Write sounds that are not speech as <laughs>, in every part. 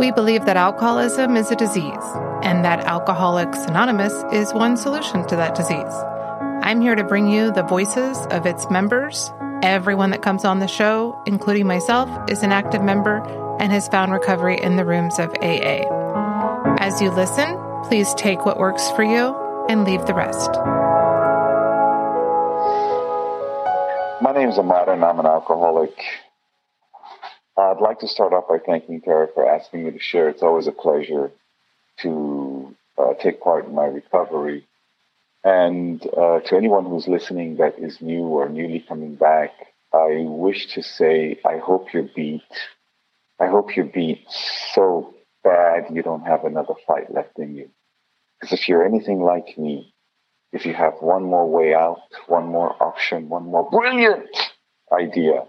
We believe that alcoholism is a disease and that Alcoholics Anonymous is one solution to that disease. I'm here to bring you the voices of its members. Everyone that comes on the show, including myself, is an active member and has found recovery in the rooms of AA. As you listen, please take what works for you and leave the rest. My name is Ahmad and I'm an alcoholic. I'd like to start off by thanking Tara for asking me to share. It's always a pleasure to uh, take part in my recovery. And uh, to anyone who's listening that is new or newly coming back, I wish to say I hope you're beat. I hope you're beat so bad you don't have another fight left in you. Because if you're anything like me, if you have one more way out, one more option, one more brilliant idea,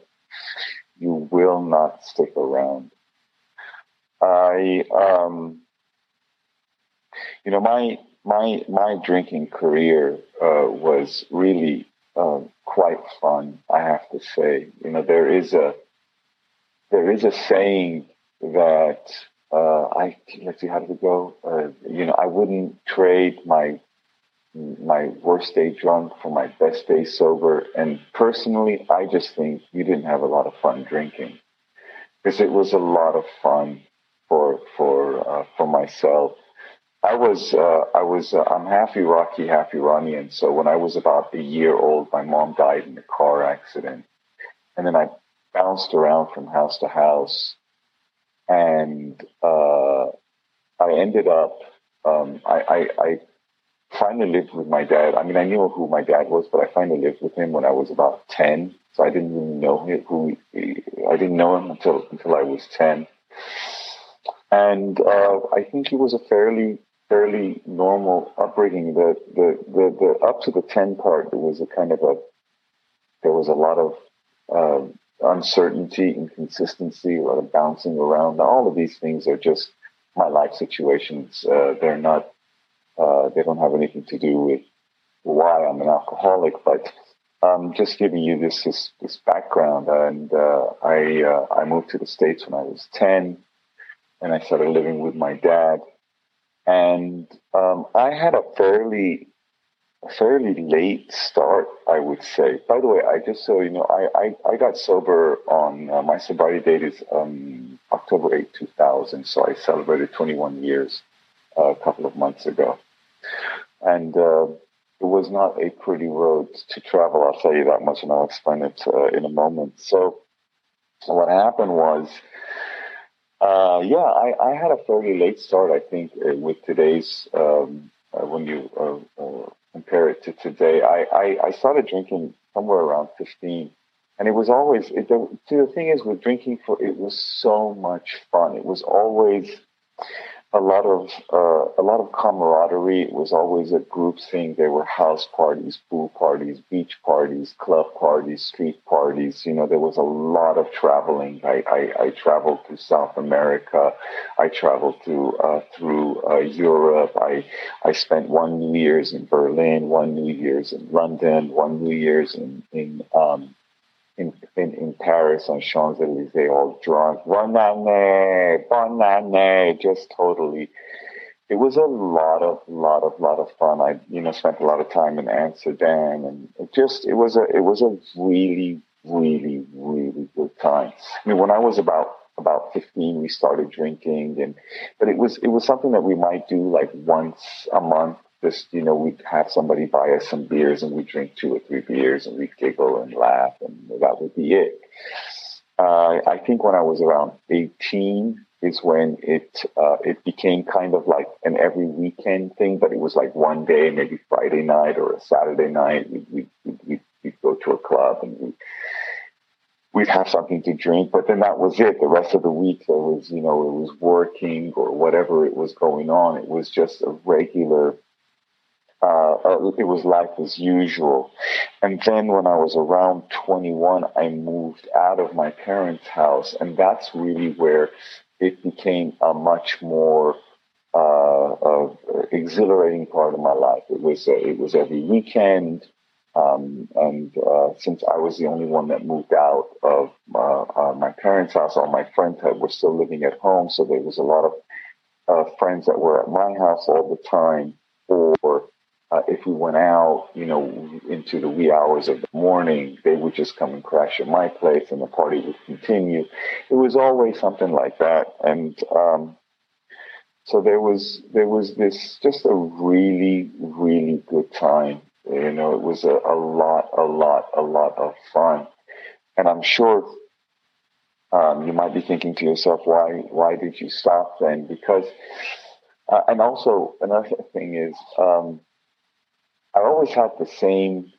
you will not stick around. I, um, you know, my my my drinking career uh, was really uh, quite fun. I have to say, you know, there is a there is a saying that uh, I let's see how did it go. Uh, you know, I wouldn't trade my my worst day drunk for my best day sober. And personally, I just think you didn't have a lot of fun drinking because it was a lot of fun for for uh, for myself. I was uh, I was uh, I'm half Iraqi, half Iranian. So when I was about a year old, my mom died in a car accident, and then I bounced around from house to house, and uh, I ended up um, I, I, I finally lived with my dad. I mean, I knew who my dad was, but I finally lived with him when I was about 10. So I didn't really know him, who he, I didn't know him until, until I was 10. And, uh, I think he was a fairly, fairly normal upbringing. The, the, the, the, up to the 10 part, there was a kind of a, there was a lot of, uh, uncertainty, inconsistency, a lot of bouncing around. All of these things are just my life situations. Uh, they're not uh, they don't have anything to do with why I'm an alcoholic, but I'm just giving you this this, this background. And uh, I uh, I moved to the states when I was ten, and I started living with my dad. And um, I had a fairly fairly late start, I would say. By the way, I just so you know, I I, I got sober on uh, my sobriety date is um, October 8, 2000. So I celebrated 21 years a couple of months ago. And uh, it was not a pretty road to travel, I'll tell you that much, and I'll explain it uh, in a moment. So, what happened was, uh, yeah, I, I, had a fairly late start, I think, uh, with today's, um, uh, when you uh, compare it to today. I, I, I, started drinking somewhere around 15. And it was always, it, the, the thing is with drinking for, it was so much fun. It was always, a lot of uh, a lot of camaraderie. It was always a group thing. There were house parties, pool parties, beach parties, club parties, street parties. You know, there was a lot of traveling. I, I, I traveled to South America. I traveled to uh, through uh, Europe. I I spent one New Year's in Berlin, one New Year's in London, one New Year's in in um, in, in, in Paris on Champs Elysees, all drunk, banane, banane, just totally. It was a lot of, lot of, lot of fun. I, you know, spent a lot of time in Amsterdam, and it just, it was a, it was a really, really, really good time. I mean, when I was about about 15 we started drinking and but it was it was something that we might do like once a month just, you know, we'd have somebody buy us some beers and we'd drink two or three beers and we'd giggle and laugh and that would be it. Uh, I think when I was around 18 is when it, uh, it became kind of like an every weekend thing, but it was like one day, maybe Friday night or a Saturday night, we'd, we'd, we'd, we'd go to a club and we'd, we'd have something to drink, but then that was it. The rest of the week, there was, you know, it was working or whatever it was going on. It was just a regular uh, uh, it was life as usual. And then when I was around 21, I moved out of my parents' house, and that's really where it became a much more uh, exhilarating part of my life. It was uh, it was every weekend. Um, and uh, since I was the only one that moved out of uh, uh, my parents' house, all my friends had, were still living at home. So there was a lot of uh, friends that were at my house all the time. Or uh, if we went out, you know, into the wee hours of the morning, they would just come and crash at my place, and the party would continue. It was always something like that, and um, so there was there was this just a really really good time you know, it was a, a lot, a lot, a lot of fun. And I'm sure um, you might be thinking to yourself, why, why did you stop then? Because, uh, and also another thing is, um, I always had the same,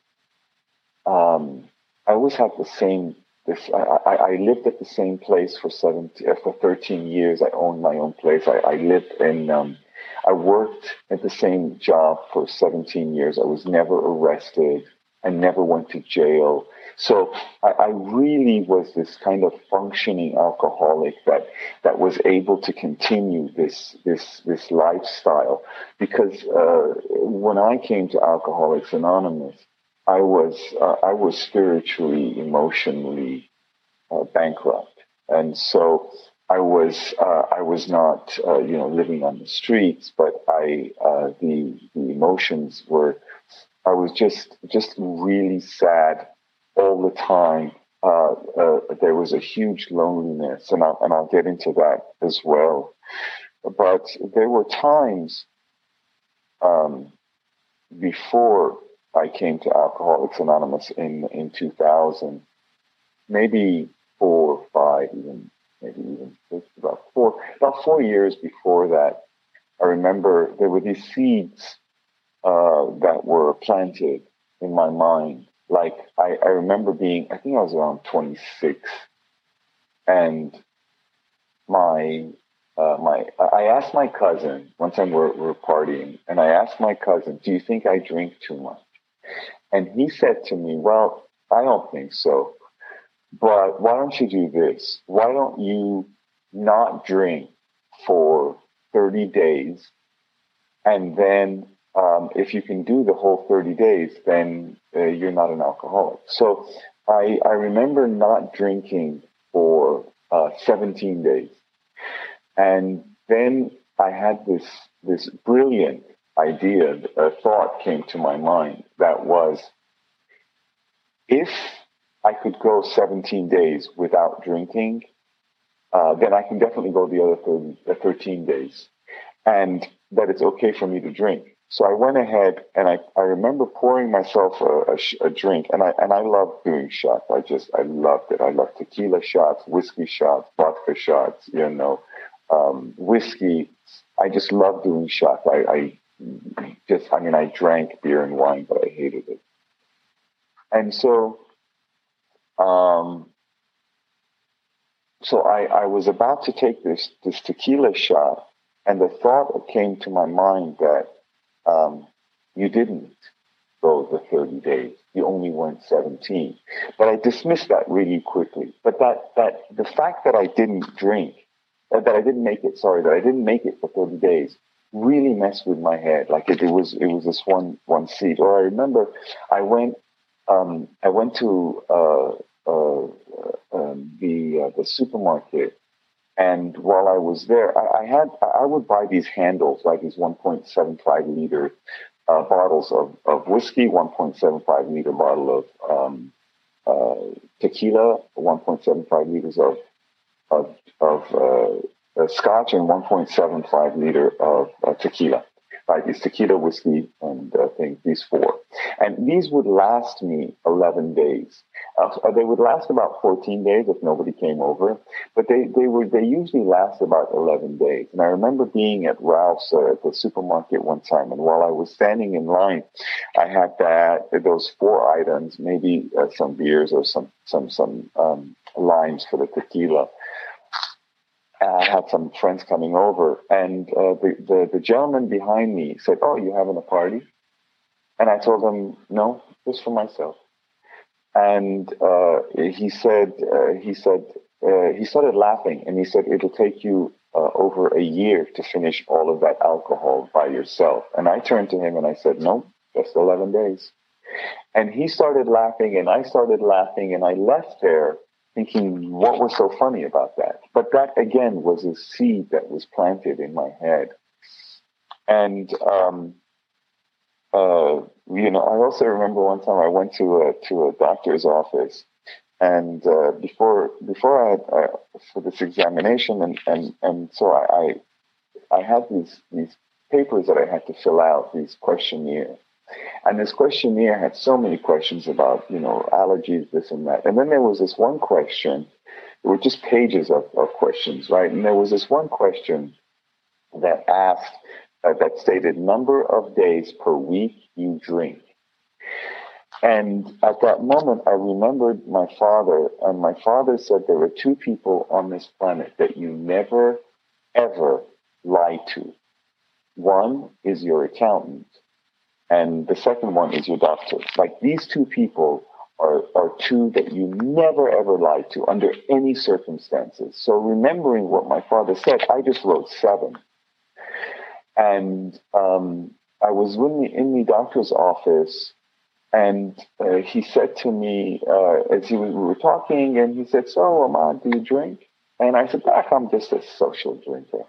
um, I always had the same, this, I, I, lived at the same place for 17, uh, for 13 years. I owned my own place. I, I lived in, um, I worked at the same job for 17 years. I was never arrested. I never went to jail. So I, I, really was this kind of functioning alcoholic that that was able to continue this this this lifestyle. Because uh, when I came to Alcoholics Anonymous, I was uh, I was spiritually, emotionally uh, bankrupt, and so I was uh, I was not uh, you know living on the streets, but I uh, the the emotions were I was just just really sad all the time. Uh, uh, there was a huge loneliness, and I'll, and I'll get into that as well. But there were times um, before I came to Alcoholics Anonymous in in 2000, maybe four, or five, even maybe even about four about four years before that, I remember there were these seeds uh, that were planted in my mind. Like I, I remember being, I think I was around 26, and my uh, my I asked my cousin one time we're, we're partying, and I asked my cousin, "Do you think I drink too much?" And he said to me, "Well, I don't think so." But why don't you do this? Why don't you not drink for 30 days? And then, um, if you can do the whole 30 days, then uh, you're not an alcoholic. So I, I remember not drinking for uh, 17 days. And then I had this, this brilliant idea, a thought came to my mind that was, if I could go 17 days without drinking, uh, then I can definitely go the other 30, uh, 13 days. And that it's okay for me to drink. So I went ahead and I, I remember pouring myself a, a, a, drink and I, and I love doing shots. I just, I loved it. I love tequila shots, whiskey shots, vodka shots, you know, um, whiskey. I just love doing shots. I, I just, I mean, I drank beer and wine, but I hated it. And so um, so I, I was about to take this, this tequila shot, and the thought came to my mind that um, you didn't go the 30 days. You only went 17. But I dismissed that really quickly. But that, that the fact that I didn't drink, uh, that I didn't make it, sorry, that I didn't make it for 30 days really messed with my head. Like it, it was, it was this one, one seat. Or I remember I went, um, I went to, uh, uh, um, the uh, the supermarket, and while I was there, I, I, had I would buy these handles, like these 1.75 liter uh, bottles of, of whiskey, 1.75 liter bottle of um, uh, tequila, 1.75 liters of of, of uh, scotch, and 1.75 liter of tequila right? These tequila, whiskey, and I think these four. And these would last me 11 days. Uh, they would last about 14 days if nobody came over, but they, they would, they usually last about 11 days. And I remember being at Ralph's uh, at the supermarket one time, and while I was standing in line, I had that, those four items, maybe uh, some beers or some, some, some, um, limes for the tequila. Had some friends coming over, and uh, the, the, the gentleman behind me said, "Oh, you having a party?" And I told him, "No, just for myself." And uh, he said, uh, he said, uh, he started laughing, and he said, "It'll take you uh, over a year to finish all of that alcohol by yourself." And I turned to him and I said, "No, just eleven days." And he started laughing and I started laughing and I left there thinking, what was so funny about that? But that again was a seed that was planted in my head. And, um, uh, you know, I also remember one time I went to a, to a doctor's office and uh, before before I had uh, for this examination, and and and so I, I, I had these these papers that I had to fill out, these questionnaire, and this questionnaire had so many questions about you know allergies, this and that, and then there was this one question. There were just pages of, of questions, right? And there was this one question that asked uh, that stated number of days per week you drink. And at that moment, I remembered my father, and my father said there are two people on this planet that you never, ever lie to. One is your accountant, and the second one is your doctor. Like these two people are, are two that you never, ever lie to under any circumstances. So remembering what my father said, I just wrote seven. And um, I was in the, in the doctor's office and uh, he said to me, uh, as he we were talking, and he said, So, Ahmad, do you drink? And I said, Doc, I'm just a social drinker.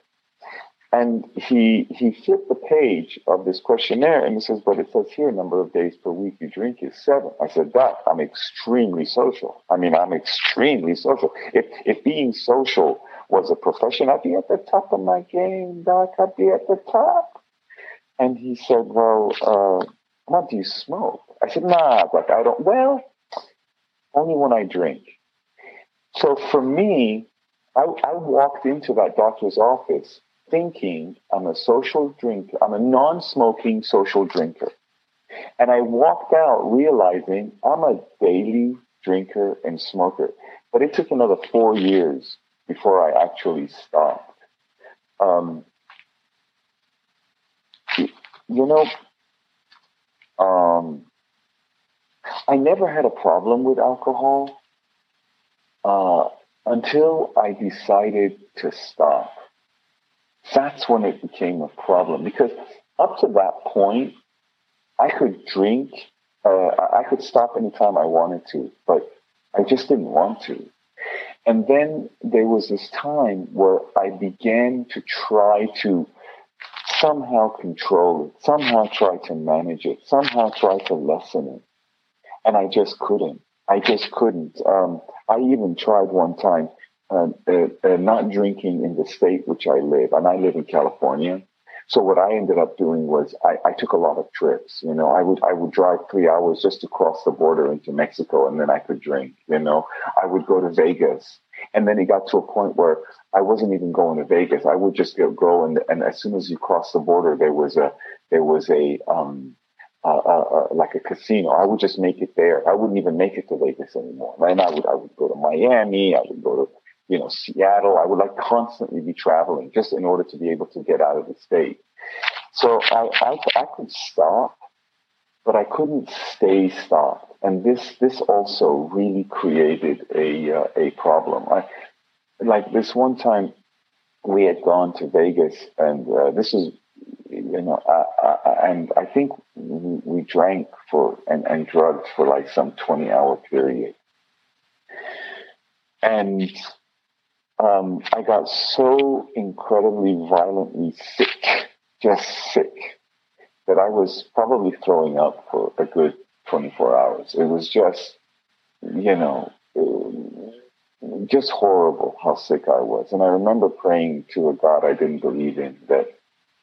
And he he flipped the page of this questionnaire and he says, But it says here number of days per week you drink is seven. I said, Doc, I'm extremely social. I mean, I'm extremely social. If if being social was a profession, I'd be at the top of my game, Doc. I'd be at the top. And he said, Well, uh, what do you smoke? I said, nah, like I don't, well, only when I drink. So for me, I, I walked into that doctor's office thinking I'm a social drinker, I'm a non smoking social drinker. And I walked out realizing I'm a daily drinker and smoker. But it took another four years before I actually stopped. Um, you know, um, I never had a problem with alcohol uh, until I decided to stop. That's when it became a problem because up to that point, I could drink, uh, I could stop anytime I wanted to, but I just didn't want to. And then there was this time where I began to try to somehow control it, somehow try to manage it, somehow try to lessen it and I just couldn't. I just couldn't. Um, I even tried one time uh, uh, uh, not drinking in the state which I live, and I live in California. So what I ended up doing was I, I, took a lot of trips. You know, I would I would drive three hours just to cross the border into Mexico, and then I could drink. You know, I would go to Vegas, and then it got to a point where I wasn't even going to Vegas. I would just go, go and, and as soon as you cross the border, there was a there was a um, uh, uh, uh, like a casino. I would just make it there. I wouldn't even make it to Vegas anymore. And I would, I would go to Miami. I would go to, you know, Seattle. I would like constantly be traveling just in order to be able to get out of the state. So I, I, I could stop, but I couldn't stay stopped. And this, this also really created a, uh, a problem. I, like this one time we had gone to Vegas and uh, this is you know, uh, uh, and I think we drank for and, and drugged for like some 20 hour period. And um, I got so incredibly violently sick, just sick, that I was probably throwing up for a good 24 hours. It was just, you know, just horrible how sick I was. And I remember praying to a God I didn't believe in that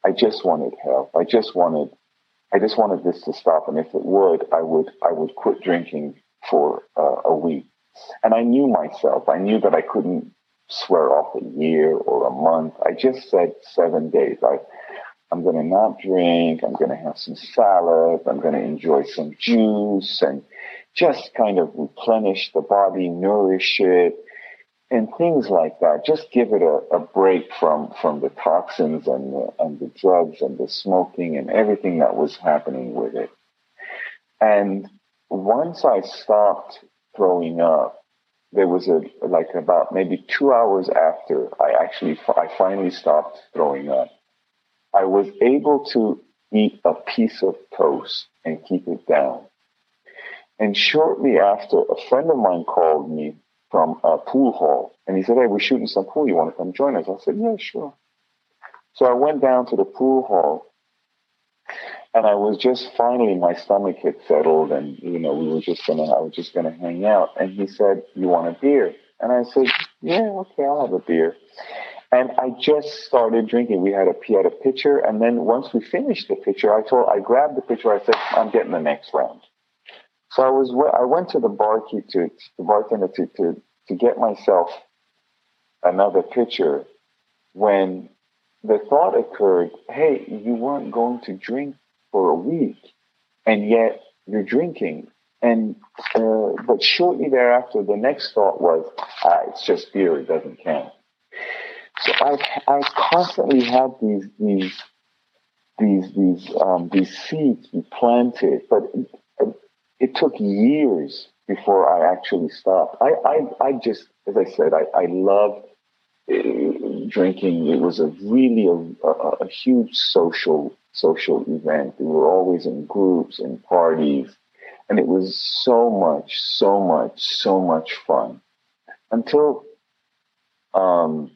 I just wanted help. I just wanted, I just wanted this to stop. And if it would, I would, I would quit drinking for uh, a week. And I knew myself. I knew that I couldn't swear off a year or a month. I just said seven days. I, I'm going to not drink. I'm going to have some salad. I'm going to enjoy some juice and just kind of replenish the body, nourish it, and things like that. Just give it a, a break from, from the toxins and the, and the drugs and the smoking and everything that was happening with it. And once I stopped throwing up, there was a like about maybe two hours after I actually I finally stopped throwing up. I was able to eat a piece of toast and keep it down. And shortly after, a friend of mine called me from a pool hall and he said, Hey, we're shooting some pool. You want to come join us? I said, Yeah, sure. So I went down to the pool hall and I was just finally my stomach had settled and you know we were just gonna I was just gonna hang out. And he said you want a beer? And I said yeah okay I'll have a beer. And I just started drinking. We had a he had a pitcher. And then once we finished the pitcher I told I grabbed the pitcher. I said I'm getting the next round. So I was I went to the barkeep to the bartender to to to get myself another pitcher when the thought occurred, hey, you weren't going to drink for a week, and yet you're drinking. And uh, but shortly thereafter, the next thought was, ah, it's just beer; it doesn't count. So I I constantly had these these these these um, these seeds be planted, but it, it, took years before I actually stopped. I I, I just, as I said, I I loved uh, drinking. It was a really a, a, a huge social social event. We were always in groups and parties, and it was so much, so much, so much fun. Until, um,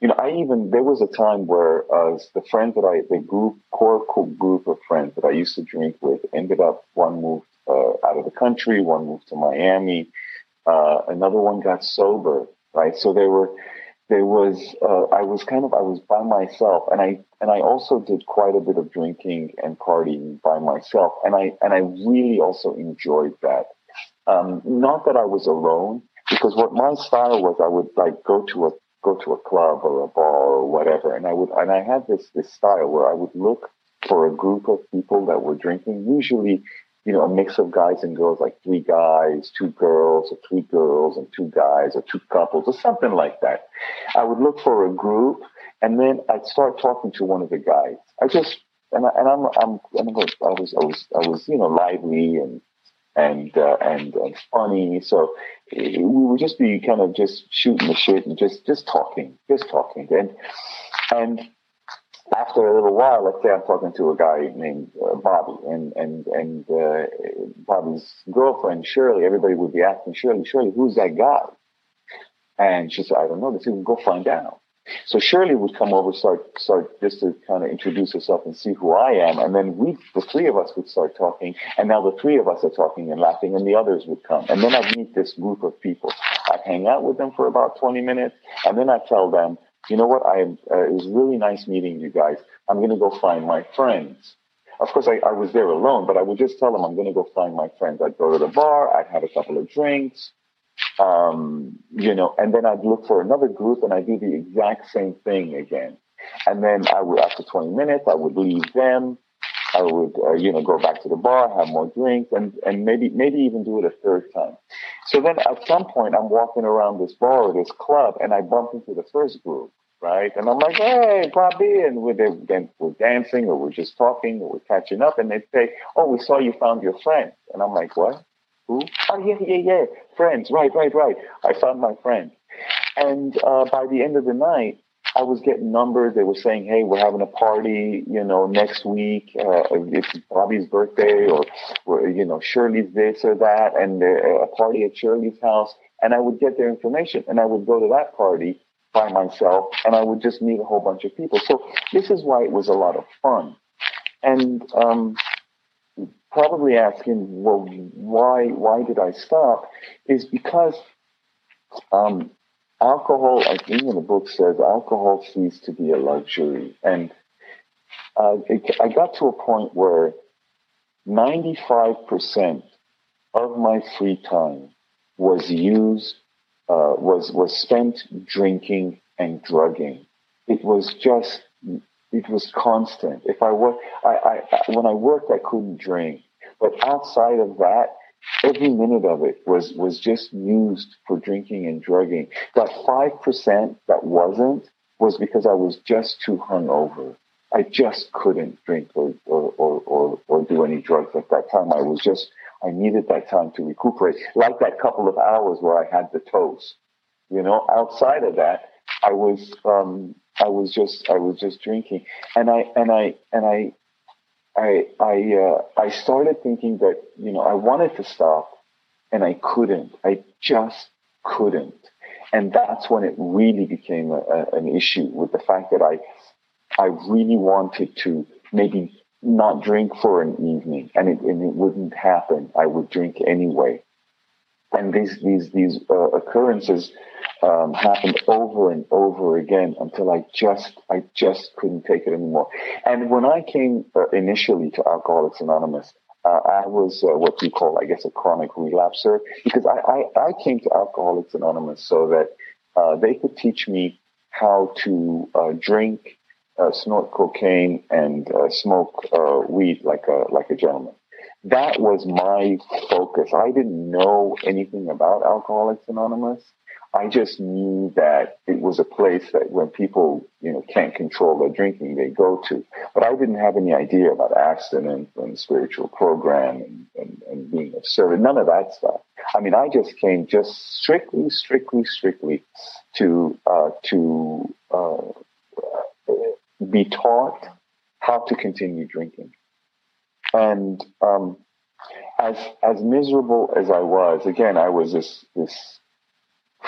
you know, I even there was a time where uh, the friends that I, the group, core group of friends that I used to drink with, ended up one moved uh, out of the country, one moved to Miami, uh, another one got sober, right? So they were there was uh, I was kind of I was by myself, and I and I also did quite a bit of drinking and partying by myself, and I and I really also enjoyed that. Um, not that I was alone, because what my style was, I would like go to a go to a club or a bar or whatever, and I would and I had this this style where I would look for a group of people that were drinking, usually you know, a mix of guys and girls, like three guys, two girls, or three girls and two guys, or two couples, or something like that. I would look for a group, and then I'd start talking to one of the guys. I just and I, and I'm I'm, I'm I was I was I was you know lively and and uh, and and funny. So we would just be kind of just shooting the shit and just just talking, just talking, and and after a little while, let's say I'm talking to a guy named uh, Bobby, and and and uh, Bobby's girlfriend Shirley. Everybody would be asking Shirley, Shirley, who's that guy? And she said, I don't know. They said, go find out. So Shirley would come over, start start just to kind of introduce herself and see who I am, and then we, the three of us, would start talking. And now the three of us are talking and laughing, and the others would come. And then I'd meet this group of people. I'd hang out with them for about 20 minutes, and then I'd tell them, you know what? I uh, it was really nice meeting you guys. I'm going to go find my friends. Of course, I, I was there alone, but I would just tell them I'm going to go find my friends. I'd go to the bar. I'd have a couple of drinks, um, you know, and then I'd look for another group and I'd do the exact same thing again. And then I would, after 20 minutes, I would leave them. I would, uh, you know, go back to the bar, have more drinks, and and maybe maybe even do it a third time. So then, at some point, I'm walking around this bar or this club, and I bump into the first group, right? And I'm like, hey, Bobby, and we're, we're dancing, or we're just talking, or we're catching up, and they say, oh, we saw you found your friend, and I'm like, what? Who? Oh, yeah, yeah, yeah, friends, right, right, right. I found my friend, and uh, by the end of the night, I was getting numbers. They were saying, "Hey, we're having a party, you know, next week. Uh, it's Bobby's birthday, or, you know, Shirley's this or that, and uh, a party at Shirley's house." And I would get their information, and I would go to that party by myself, and I would just meet a whole bunch of people. So this is why it was a lot of fun, and um, probably asking, well, why why did I stop? Is because um, alcohol, I think in the book says, alcohol ceased to be a luxury. And uh, it, I got to a point where 95% of my free time was used, uh, was, was spent drinking and drugging. It was just, it was constant. If I work, I, I, when I worked, I couldn't drink. But outside of that, every minute of it was was just used for drinking and drugging. That five percent that wasn't was because I was just too hungover. I just couldn't drink or or, or, or, or do any drugs at that time. I was just I needed that time to recuperate, like that couple of hours where I had the toast. You know, outside of that, I was um, I was just I was just drinking, and I and I and I I I uh, I started thinking that you know I wanted to stop, and I couldn't. I just couldn't. And that's when it really became a, a, an issue with the fact that I, I really wanted to maybe not drink for an evening, and it, and it wouldn't happen. I would drink anyway. And these these these uh, occurrences um, happened over and over again until I just I just couldn't take it anymore. And when I came uh, initially to Alcoholics Anonymous, uh, I was uh, what we call, I guess, a chronic relapser because I, I, I came to Alcoholics Anonymous so that uh, they could teach me how to uh, drink, uh, snort cocaine, and uh, smoke weed like a like a gentleman. That was my focus. I didn't know anything about Alcoholics Anonymous. I just knew that it was a place that when people, you know, can't control their drinking, they go to. But I didn't have any idea about abstinence and spiritual program and, and, and being of service. None of that stuff. I mean, I just came just strictly, strictly, strictly to uh, to uh, be taught how to continue drinking. And um, as as miserable as I was, again, I was this this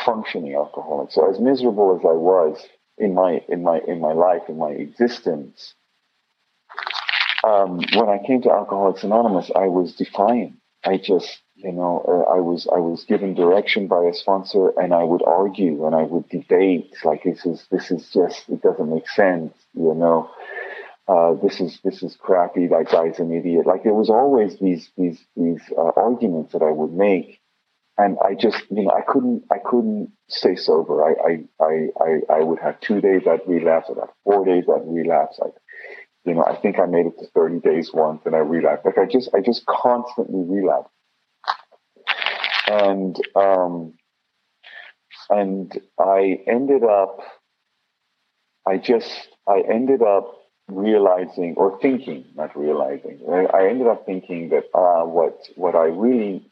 functioning alcoholic. So as miserable as I was in my in my in my life in my existence, um, when I came to Alcoholics Anonymous, I was defiant. I just you know uh, I was I was given direction by a sponsor, and I would argue and I would debate like this is this is just it doesn't make sense. You know. Uh, this is this is crappy. That guy's an idiot. Like there was always these these these uh, arguments that I would make, and I just, you know, I couldn't, I couldn't stay sober. I, I, I, I, I would have two days I'd relapse. I'd have four days I'd relapse. I, you know, I think I made it to 30 days once and I relapsed. Like I just, I just constantly relapsed. And, um, and I ended up, I just, I ended up realizing or thinking, not realizing, I ended up thinking that, uh, what, what I really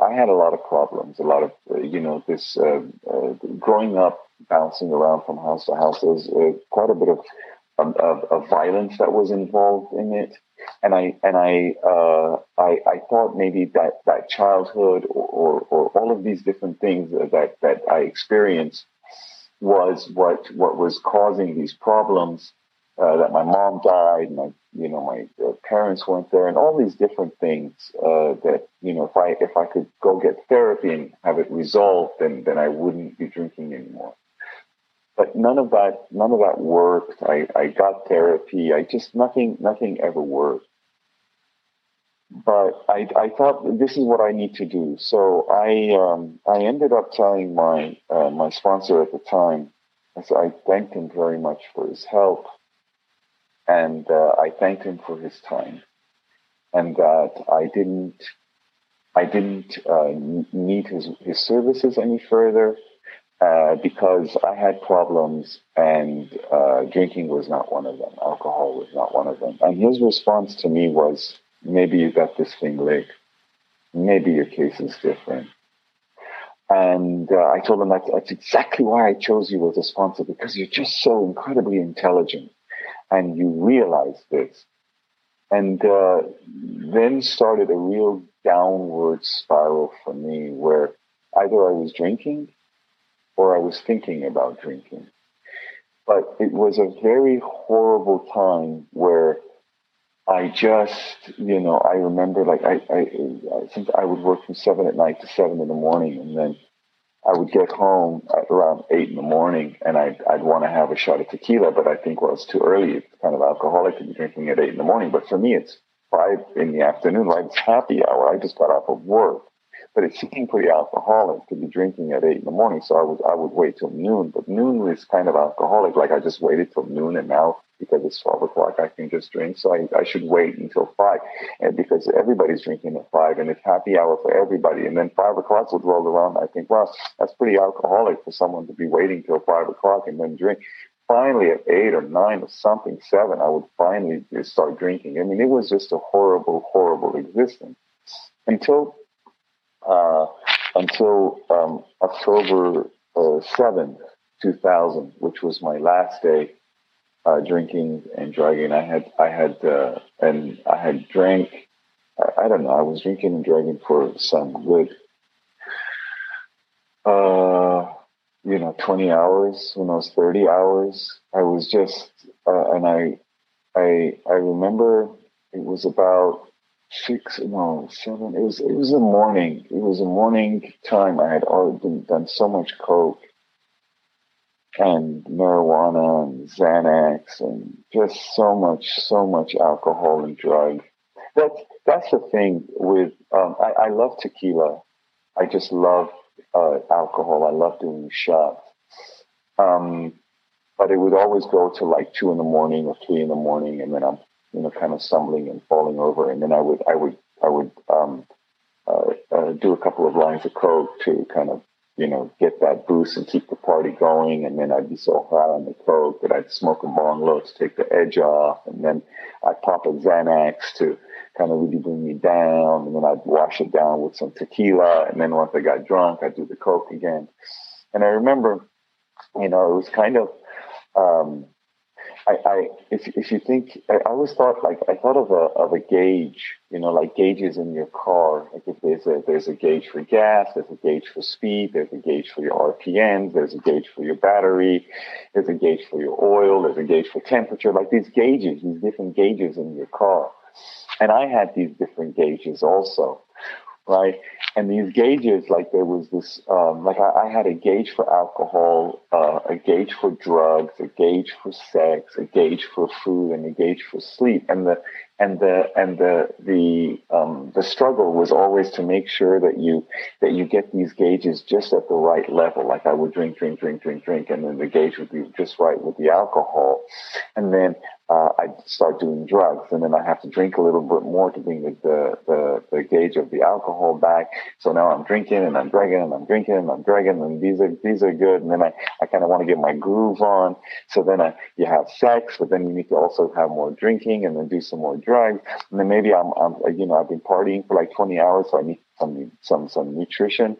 I had a lot of problems, a lot of, uh, you know, this uh, uh, growing up, bouncing around from house to house. There was uh, quite a bit of, um, of, of violence that was involved in it, and I and I I, I thought maybe that that childhood or, or, or all of these different things that that I experienced was what what was causing these problems uh, that my mom died, my you know my uh, parents weren't there, and all these different things uh, that you know if I if I could go get therapy and have it resolved, then then I wouldn't be drinking anymore. But none of that none of that worked. I, I got therapy. I just nothing nothing ever worked. But I, I thought this is what I need to do. So I um, I ended up telling my uh, my sponsor at the time. I, I thanked him very much for his help and uh, I thanked him for his time, and that I didn't, I didn't uh, need his his services any further uh, because I had problems, and uh, drinking was not one of them. Alcohol was not one of them. And his response to me was, "Maybe you got this thing licked. Maybe your case is different." And uh, I told him that that's exactly why I chose you as a sponsor because you're just so incredibly intelligent and you realize this. And uh, then started a real downward spiral for me where either I was drinking or I was thinking about drinking. But it was a very horrible time where I just, you know, I remember like I, I, I I would work from seven at night to seven in the morning, and then I would get home at around eight in the morning and I'd, I'd want to have a shot of tequila, but I think, well, it's too early. It's kind of alcoholic to be drinking at eight in the morning. But for me, it's five in the afternoon, like it's happy hour. I just got off of work, but it seemed pretty alcoholic to be drinking at eight in the morning. So I was, I would wait till noon, but noon is kind of alcoholic. Like I just waited till noon and now because it's 12 o'clock, I can just drink. So I, I should wait until five and because everybody's drinking at five and it's happy hour for everybody. And then five o'clock would roll around. I think, well, that's pretty alcoholic for someone to be waiting till five o'clock and then drink. Finally, at eight or nine or something, seven, I would finally start drinking. I mean, it was just a horrible, horrible existence until, uh, until, um, October uh, 7th, 2000, which was my last day uh, drinking and drugging. I had I had uh, and I had drank I, I don't know. I was drinking and dragging for some good, uh, you know, 20 hours, who knows, 30 hours. I was just, uh, and I, I, I remember it was about six, no, seven. It was, it was a morning. It was a morning time. I had already done so much coke and marijuana and Xanax and just so much, so much alcohol and drug. That's that's the thing with um, I, I love tequila. I just love uh, alcohol. I love doing shots. Um, but it would always go to like two in the morning or three in the morning, and then I'm you know kind of stumbling and falling over, and then I would I would I would um, uh, uh, do a couple of lines of coke to kind of you know, get that boost and keep the party going. And then I'd be so hot on the coke that I'd smoke a bong low to take the edge off. And then I'd pop a Xanax to kind of really bring me down. And then I'd wash it down with some tequila. And then once I got drunk, I'd do the coke again. And I remember, you know, it was kind of, um, I, I if if you think I always thought like I thought of a of a gauge, you know, like gauges in your car. Like if there's a there's a gauge for gas, there's a gauge for speed, there's a gauge for your RPMs, there's a gauge for your battery, there's a gauge for your oil, there's a gauge for temperature. Like these gauges, these different gauges in your car. And I had these different gauges also right? And these gauges, like there was this, um, like I, I, had a gauge for alcohol, uh, a gauge for drugs, a gauge for sex, a gauge for food, and a gauge for sleep. And the and the and the the um, the struggle was always to make sure that you that you get these gauges just at the right level. Like I would drink, drink, drink, drink, drink, and then the gauge would be just right with the alcohol, and then uh, I'd start doing drugs, and then I have to drink a little bit more to bring the, the, the, the, gauge of the alcohol back. So now I'm drinking and I'm dragging and I'm drinking and I'm dragging, and these are these are good. And then I, I kind of want to get my groove on. So then I, you have sex, but then you need to also have more drinking and then do some more drugs. And then maybe I'm, I'm you know I've been partying for like 20 hours, so I need some some some nutrition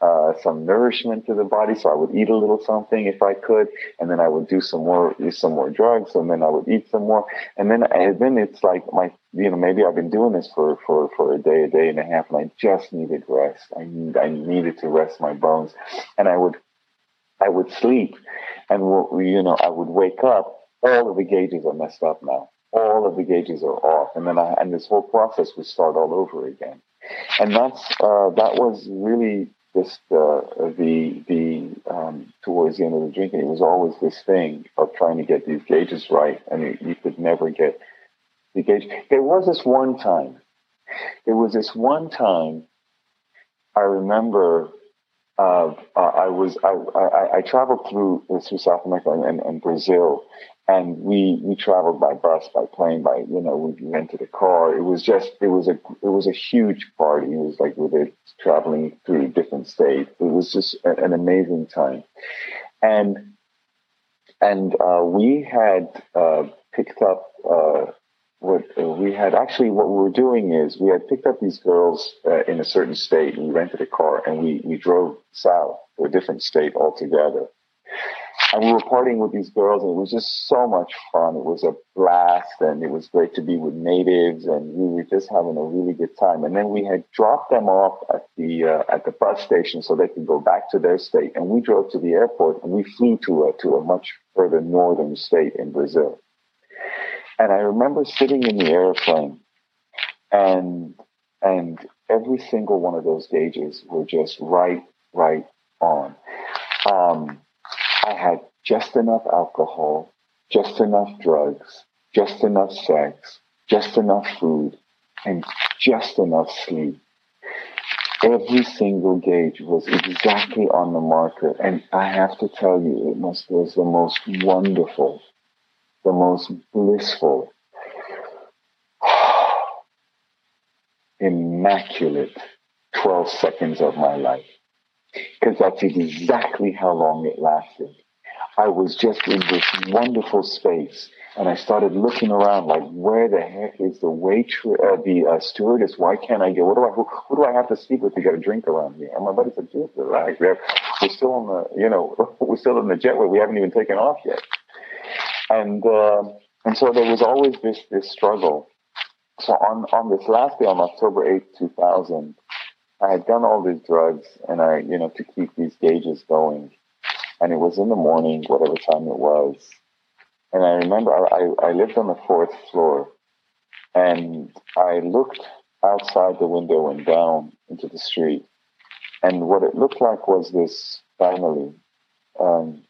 uh, some nourishment to the body. So I would eat a little something if I could, and then I would do some more, use some more drugs, and then I would eat some more, and then and then it's like my, you know, maybe I've been doing this for for for a day, a day and a half, and I just needed rest. I I needed to rest my bones, and I would I would sleep, and you know I would wake up. All of the gauges are messed up now. All of the gauges are off, and then I and this whole process would start all over again and that's uh, that was really just uh, the the um, towards the end of the drinking, it was always this thing of trying to get these gauges right, and you, you could never get the gauge. There was this one time. There was this one time. I remember. Uh, I was I, I, I traveled through through South America and, and Brazil, and we we traveled by bus, by plane, by you know we rented a car. It was just it was a it was a huge party. It was like we were traveling through different states. It was just an amazing time, and and uh, we had uh, picked up uh, what uh, we had actually what we were doing is we had picked up these girls uh, in a certain state. And we rented a car and we we drove south to a different state altogether and we were partying with these girls and it was just so much fun. It was a blast and it was great to be with natives and we were just having a really good time. And then we had dropped them off at the, uh, at the bus station so they could go back to their state. And we drove to the airport and we flew to a, to a much further northern state in Brazil. And I remember sitting in the airplane and, and every single one of those gauges were just right, right on. Um, I had just enough alcohol, just enough drugs, just enough sex, just enough food, and just enough sleep. Every single gauge was exactly on the marker. And I have to tell you, it must was the most wonderful, the most blissful, <sighs> immaculate 12 seconds of my life because that's exactly how long it lasted. I was just in this wonderful space, and I started looking around like, where the heck is the waitress, uh, the uh, stewardess? Why can't I get? What do I? Who, who, do I have to speak with to get a drink around here? And my buddy said, "Just relax. We're, still on the, you know, <laughs> we're still in the jetway. We haven't even taken off yet." And uh, and so there was always this this struggle so on, on this last day, on October 8th, 2000, I had done all these drugs and I, you know, to keep these gauges going. And it was in the morning, whatever time it was. And I remember I, I lived on the fourth floor and I looked outside the window and down into the street. And what it looked like was this family, um,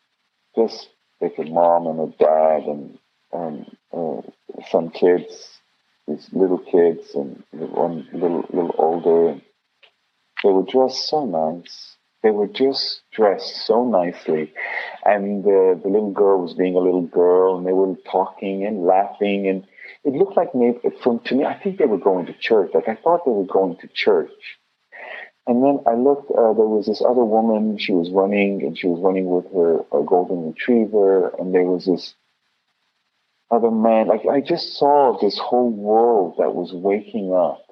just like a mom and a dad and, and uh, some kids, these little kids and one little, little older. And they were dressed so nice. They were just dressed so nicely. And the, the little girl was being a little girl and they were talking and laughing and it looked like maybe from to me, I think they were going to church. Like I thought they were going to church. And then I looked, uh, there was this other woman, she was running and she was running with her a golden retriever. And there was this other man. Like I just saw this whole world that was waking up.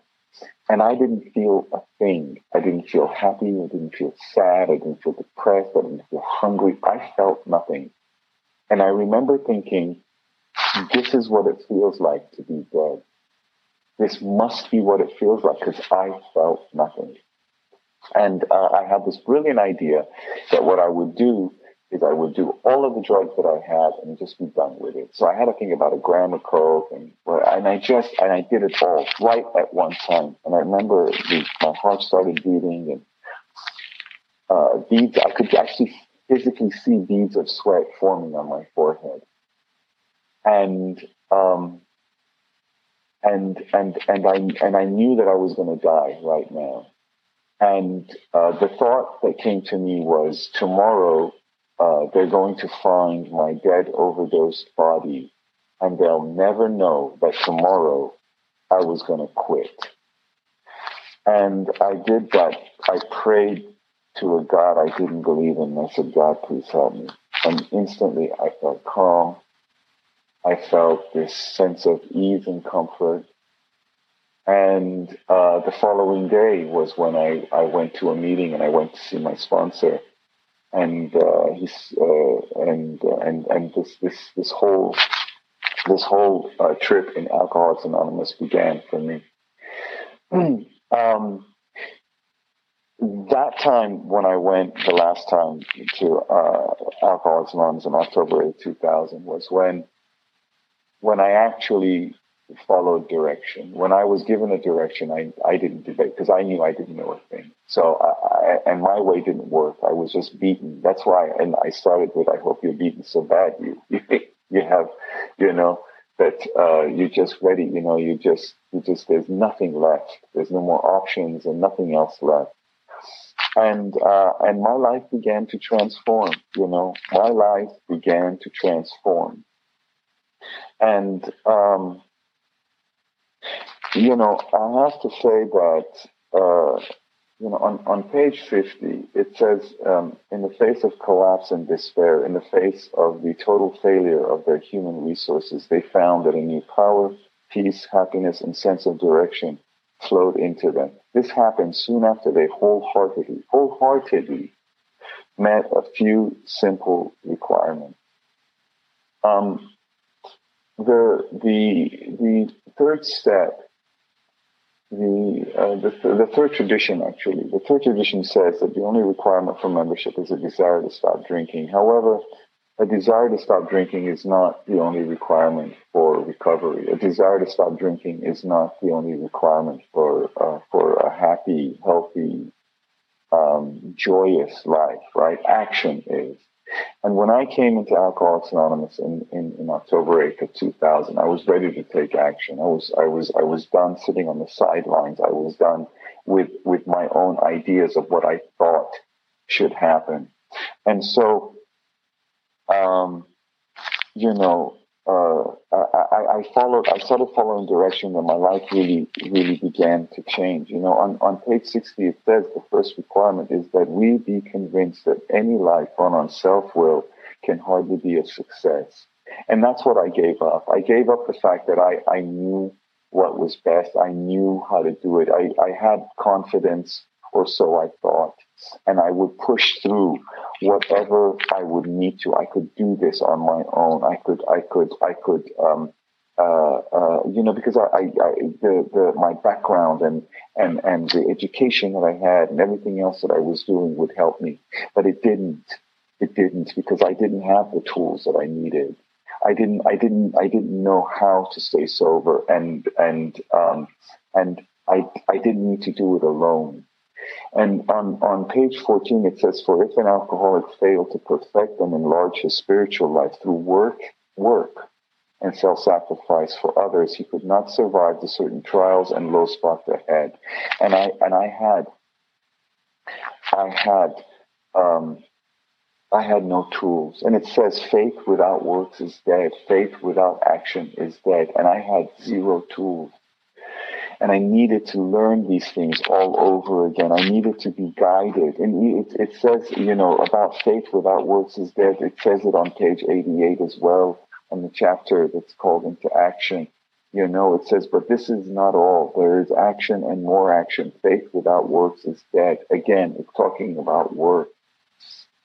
And I didn't feel a thing. I didn't feel happy. I didn't feel sad. I didn't feel depressed. I didn't feel hungry. I felt nothing. And I remember thinking, this is what it feels like to be dead. This must be what it feels like because I felt nothing. And uh, I had this brilliant idea that what I would do is I would do all of the drugs that I had and just be done with it. So I had to think about a gram of coke and and I just and I did it all right at one time. And I remember the, my heart started beating and uh, beads. I could actually physically see beads of sweat forming on my forehead and um, and and and I and I knew that I was going to die right now. And uh, the thought that came to me was tomorrow uh, they're going to find my dead overdosed body, and they'll never know that tomorrow I was going to quit. And I did that. I prayed to a God I didn't believe in. I said, God, please help me. And instantly I felt calm. I felt this sense of ease and comfort. And uh, the following day was when I, I went to a meeting and I went to see my sponsor, and uh, he's uh, and uh, and and this this this whole this whole uh, trip in Alcoholics Anonymous began for me. <clears throat> um, that time when I went the last time to uh, Alcoholics Anonymous in October of 2000 was when when I actually followed direction, when I was given a direction, I, I didn't debate because I knew I didn't know a thing. So I, I, and my way didn't work. I was just beaten. That's why, and I started with, I hope you're beaten so bad you, <laughs> you, have, you know, that, uh, you're just ready. You know, you just, you just, there's nothing left. There's no more options and nothing else left. And, uh, and my life began to transform, you know, my life began to transform and, um, you know, I have to say that, uh, you know, on, on page 50, it says, um, in the face of collapse and despair, in the face of the total failure of their human resources, they found that a new power, peace, happiness, and sense of direction flowed into them. This happened soon after they wholeheartedly, wholeheartedly met a few simple requirements. Um, the the the third step, the uh, the, th- the third tradition actually, the third tradition says that the only requirement for membership is a desire to stop drinking. However, a desire to stop drinking is not the only requirement for recovery. A desire to stop drinking is not the only requirement for uh, for a happy, healthy, um, joyous life. Right? Action is. And when I came into Alcoholics Anonymous in, in, in, October 8th of 2000, I was ready to take action. I was, I was, I was done sitting on the sidelines. I was done with, with my own ideas of what I thought should happen. And so, um, you know, uh, I, I, followed, I started following direction and my life really, really began to change. You know, on, on page 60, it says the first requirement is that we be convinced that any life run on self-will can hardly be a success. And that's what I gave up. I gave up the fact that I, I knew what was best. I knew how to do it. I, I had confidence or so I thought and I would push through whatever I would need to. I could do this on my own. I could, I could, I could, um, uh, uh, you know, because I, I, I, the, the, my background and, and, and the education that I had and everything else that I was doing would help me, but it didn't. It didn't because I didn't have the tools that I needed. I didn't, I didn't, I didn't know how to stay sober, and and um, and I, I didn't need to do it alone. And on, on page 14, it says, For if an alcoholic failed to perfect and enlarge his spiritual life through work, work, and self-sacrifice for others, he could not survive the certain trials and low spots ahead. And I, and I had, I had, um, I had no tools. And it says faith without works is dead. Faith without action is dead. And I had zero tools. And I needed to learn these things all over again. I needed to be guided. And it, it says, you know, about faith without works is dead. It says it on page 88 as well, on the chapter that's called Into Action. You know, it says, but this is not all. There is action and more action. Faith without works is dead. Again, it's talking about work,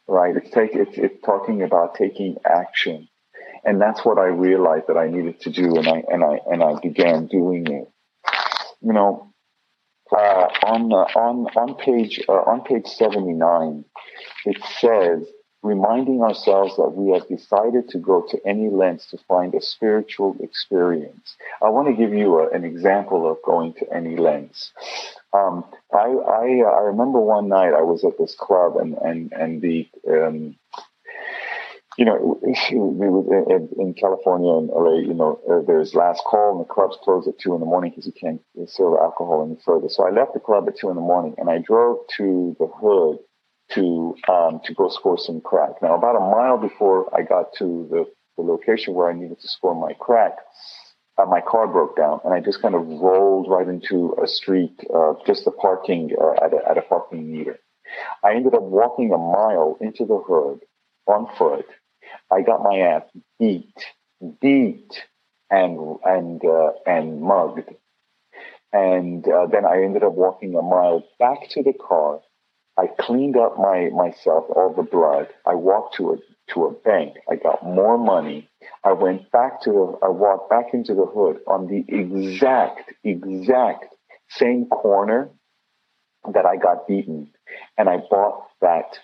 right? It's, take, it's, it's talking about taking action. And that's what I realized that I needed to do. And I, and I, and I began doing it you know, uh, on on on page uh, on page seventy nine, it says reminding ourselves that we have decided to go to any lengths to find a spiritual experience. I want to give you a, an example of going to any lengths. Um, I I, uh, I remember one night I was at this club and and and the um, you know, in, in California and LA, you know, uh, there's last call and the clubs close at two in the morning because you can't serve alcohol any further. So I left the club at two in the morning and I drove to the hood to um, to go score some crack. Now, about a mile before I got to the, the location where I needed to score my crack, uh, my car broke down and I just kind of rolled right into a street, uh, just a parking uh, at a at a parking meter. I ended up walking a mile into the hood on foot I got my ass beat, beat, and and uh, and mugged, and uh, then I ended up walking a mile back to the car. I cleaned up my myself, all the blood. I walked to a to a bank. I got more money. I went back to the, I walked back into the hood on the exact, exact same corner that I got beaten. And I bought that,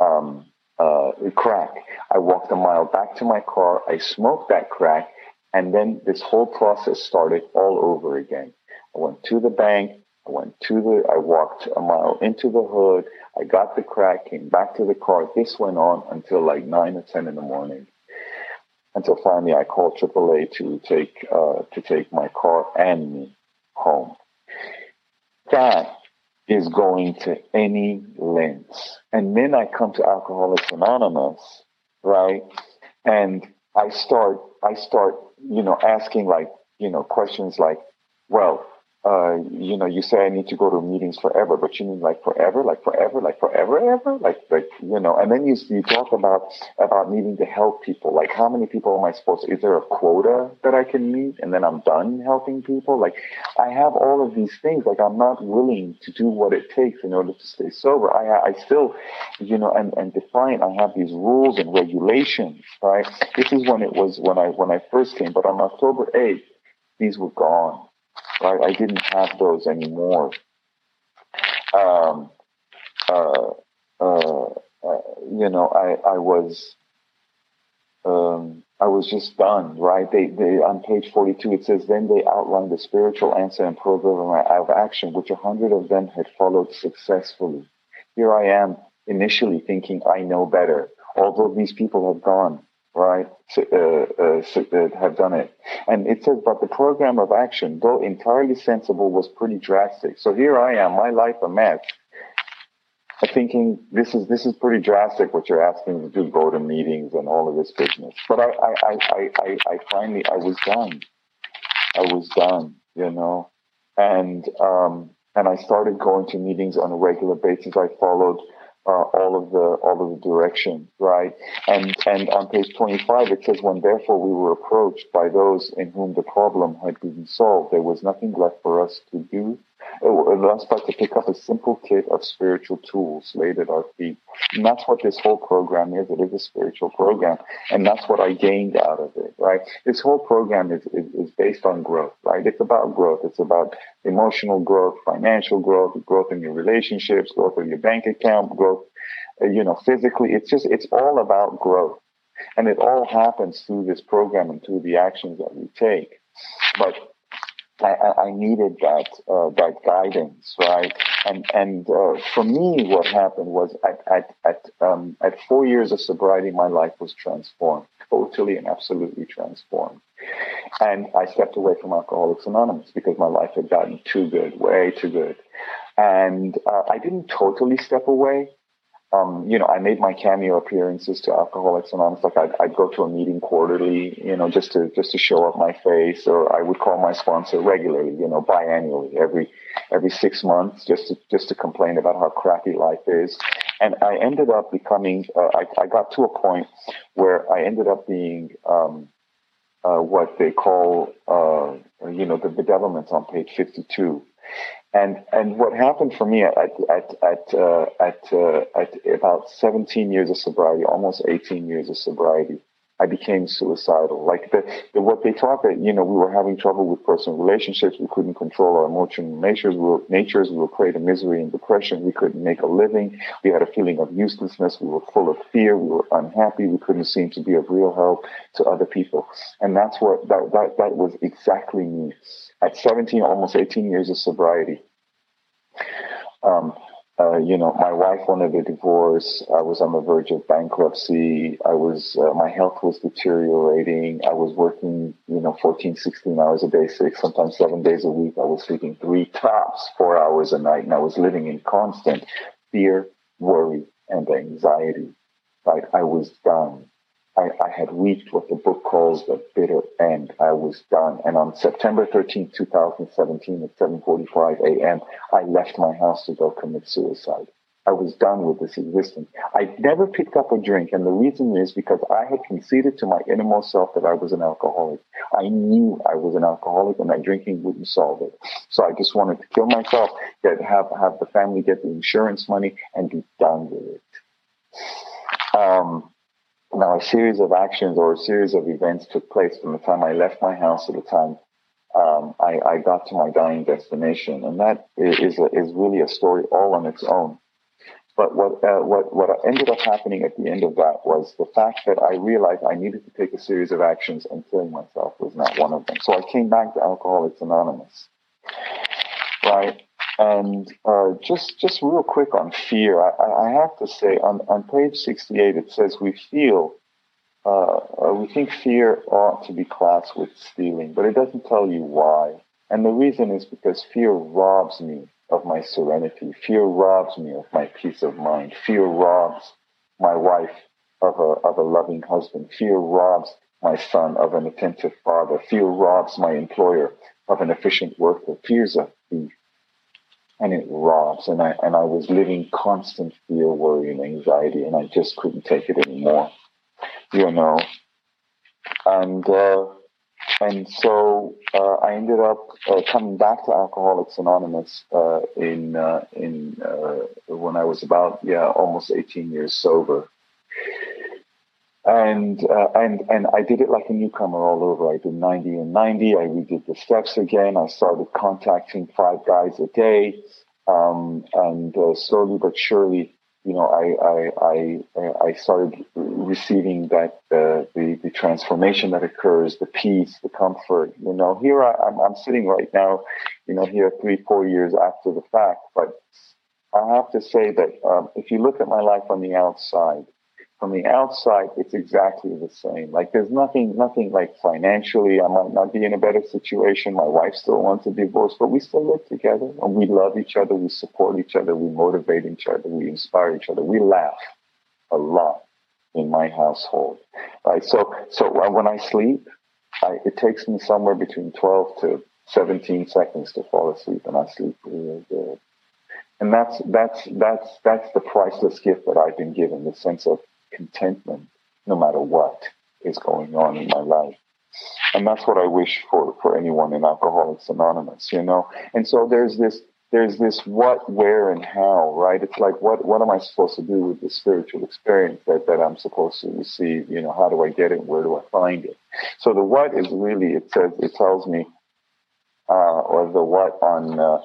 um, uh, crack. I walked a mile back to my car. I smoked that crack. And then this whole process started all over again. I went to the bank. I went to the, I walked a mile into the hood. I got the crack, came back to the car. This went on until like nine or 10 in the morning. Until finally I called AAA to take, uh, to take my car and me home. That is going to any lengths. And then I come to Alcoholics Anonymous, right? And I start, I start, you know, asking like, you know, questions like, well, uh, you know, you say I need to go to meetings forever, but you mean like forever, like forever, like forever, ever, like, like, you know, and then you, you talk about, about needing to help people. Like, how many people am I supposed to, is there a quota that I can meet and then I'm done helping people? Like, I have all of these things. Like, I'm not willing to do what it takes in order to stay sober. I, I still, you know, and, and defiant, I have these rules and regulations, right? This is when it was, when I, when I first came, but on October 8th, these were gone Right? I didn't have those anymore. Um, uh, uh, uh, you know, I, I was, um, I was just done, right? They, they, on page 42, it says, then they outlined the spiritual answer and program of action, which a hundred of them had followed successfully. Here I am initially thinking I know better, although these people have gone right, uh, uh, uh, have done it. And it says, but the program of action, though entirely sensible, was pretty drastic. So here I am, my life a mess, thinking this is this is pretty drastic what you're asking me to do, go to meetings and all of this business. But I I, I, I, I finally I was done. I was done, you know. And um and I started going to meetings on a regular basis. I followed uh, all of the all of the direction, right? And and on page 25 it says, when therefore we were approached by those in whom the problem had been solved, there was nothing left for us to do It allows us to pick up a simple kit of spiritual tools laid at our feet. And that's what this whole program is. It is a spiritual program. And that's what I gained out of it, right? This whole program is, is, is based on growth, right? It's about growth. It's about emotional growth, financial growth, growth in your relationships, growth in your bank account, growth, uh, you know, physically. It's just, it's all about growth. And it all happens through this program and through the actions that we take. But I, I needed that uh, that guidance, right? And and uh, for me, what happened was at at at um, at four years of sobriety, my life was transformed, totally and absolutely transformed. And I stepped away from Alcoholics Anonymous because my life had gotten too good, way too good. And uh, I didn't totally step away um, you know, I made my cameo appearances to Alcoholics Anonymous. Like I'd, I'd, go to a meeting quarterly, you know, just to just to show up my face, or I would call my sponsor regularly, you know, biannually, every every six months, just to just to complain about how crappy life is. And I ended up becoming. Uh, I, I got to a point where I ended up being um, uh, what they call, uh, you know, the bedevilment on page fifty-two. And and what happened for me at at at uh, at uh, at about 17 years of sobriety, almost 18 years of sobriety, I became suicidal. Like the, the what they taught that you know we were having trouble with personal relationships, we couldn't control our emotional natures, we were natures, we were prey to misery and depression, we couldn't make a living, we had a feeling of uselessness, we were full of fear, we were unhappy, we couldn't seem to be of real help to other people, and that's what that that that was exactly me at 17, almost 18 years of sobriety, um, uh, you know, my wife wanted a divorce. I was on the verge of bankruptcy. I was, uh, my health was deteriorating. I was working, you know, 14, 16 hours a day, six, sometimes seven days a week. I was sleeping three tops, four hours a night, and I was living in constant fear, worry, and anxiety. I was done. I, I, had reached what the book calls the bitter end. I was done. And on September 13, 2017 at 7.45 a.m., I left my house to go commit suicide. I was done with this existence. I never picked up a drink. And the reason is because I had conceded to my innermost self that I was an alcoholic. I knew I was an alcoholic and that drinking wouldn't solve it. So I just wanted to kill myself, get, have, have the family get the insurance money and be done with it. Um, now, a series of actions or a series of events took place from the time I left my house to the time um, I, I, got to my dying destination, and that is a, is really a story all on its own. But what uh, what what ended up happening at the end of that was the fact that I realized I needed to take a series of actions, and killing myself was not one of them. So I came back to Alcoholics Anonymous, right? And uh, just just real quick on fear, I, I, have to say on, on page 68 it says we feel uh, uh, we think fear ought to be classed with stealing, but it doesn't tell you why. And the reason is because fear robs me of my serenity. Fear robs me of my peace of mind. Fear robs my wife of a, of a loving husband. Fear robs my son of an attentive father. Fear robs my employer of an efficient worker. Fear's a thief and it robs. And I and I was living constant fear, worry, and anxiety, and I just couldn't take it anymore. You know, and uh, and so uh, I ended up uh, coming back to Alcoholics Anonymous uh, in uh, in uh, when I was about yeah almost 18 years sober and uh, and and I did it like a newcomer all over. I did 90 and 90. I redid the steps again. I started contacting five guys a day, um, and uh, slowly but surely, you know, I I I, I started receiving that uh, the the transformation that occurs, the peace, the comfort. You know, here I, am I'm, I'm sitting right now, you know, here three four years after the fact, but I have to say that um, if you look at my life on the outside from the outside, it's exactly the same. Like there's nothing, nothing like financially. I might not be in a better situation. My wife still wants a divorce, but we still live together and we love each other. We support each other. We motivate each other. We inspire each other. We laugh a lot in my household. Right. So, so when I sleep, I, it takes me somewhere between 12 to 17 seconds to fall asleep and I sleep really good. And that's, that's, that's, that's the priceless gift that I've been given, the sense of contentment no matter what is going on in my life. And that's what I wish for, for anyone in Alcoholics Anonymous, you know? And so there's this, there's this what, where, and how, right? It's like what what am I supposed to do with the spiritual experience that, that I'm supposed to receive? You know, how do I get it? Where do I find it? So the what is really it says it tells me, uh, or the what on uh,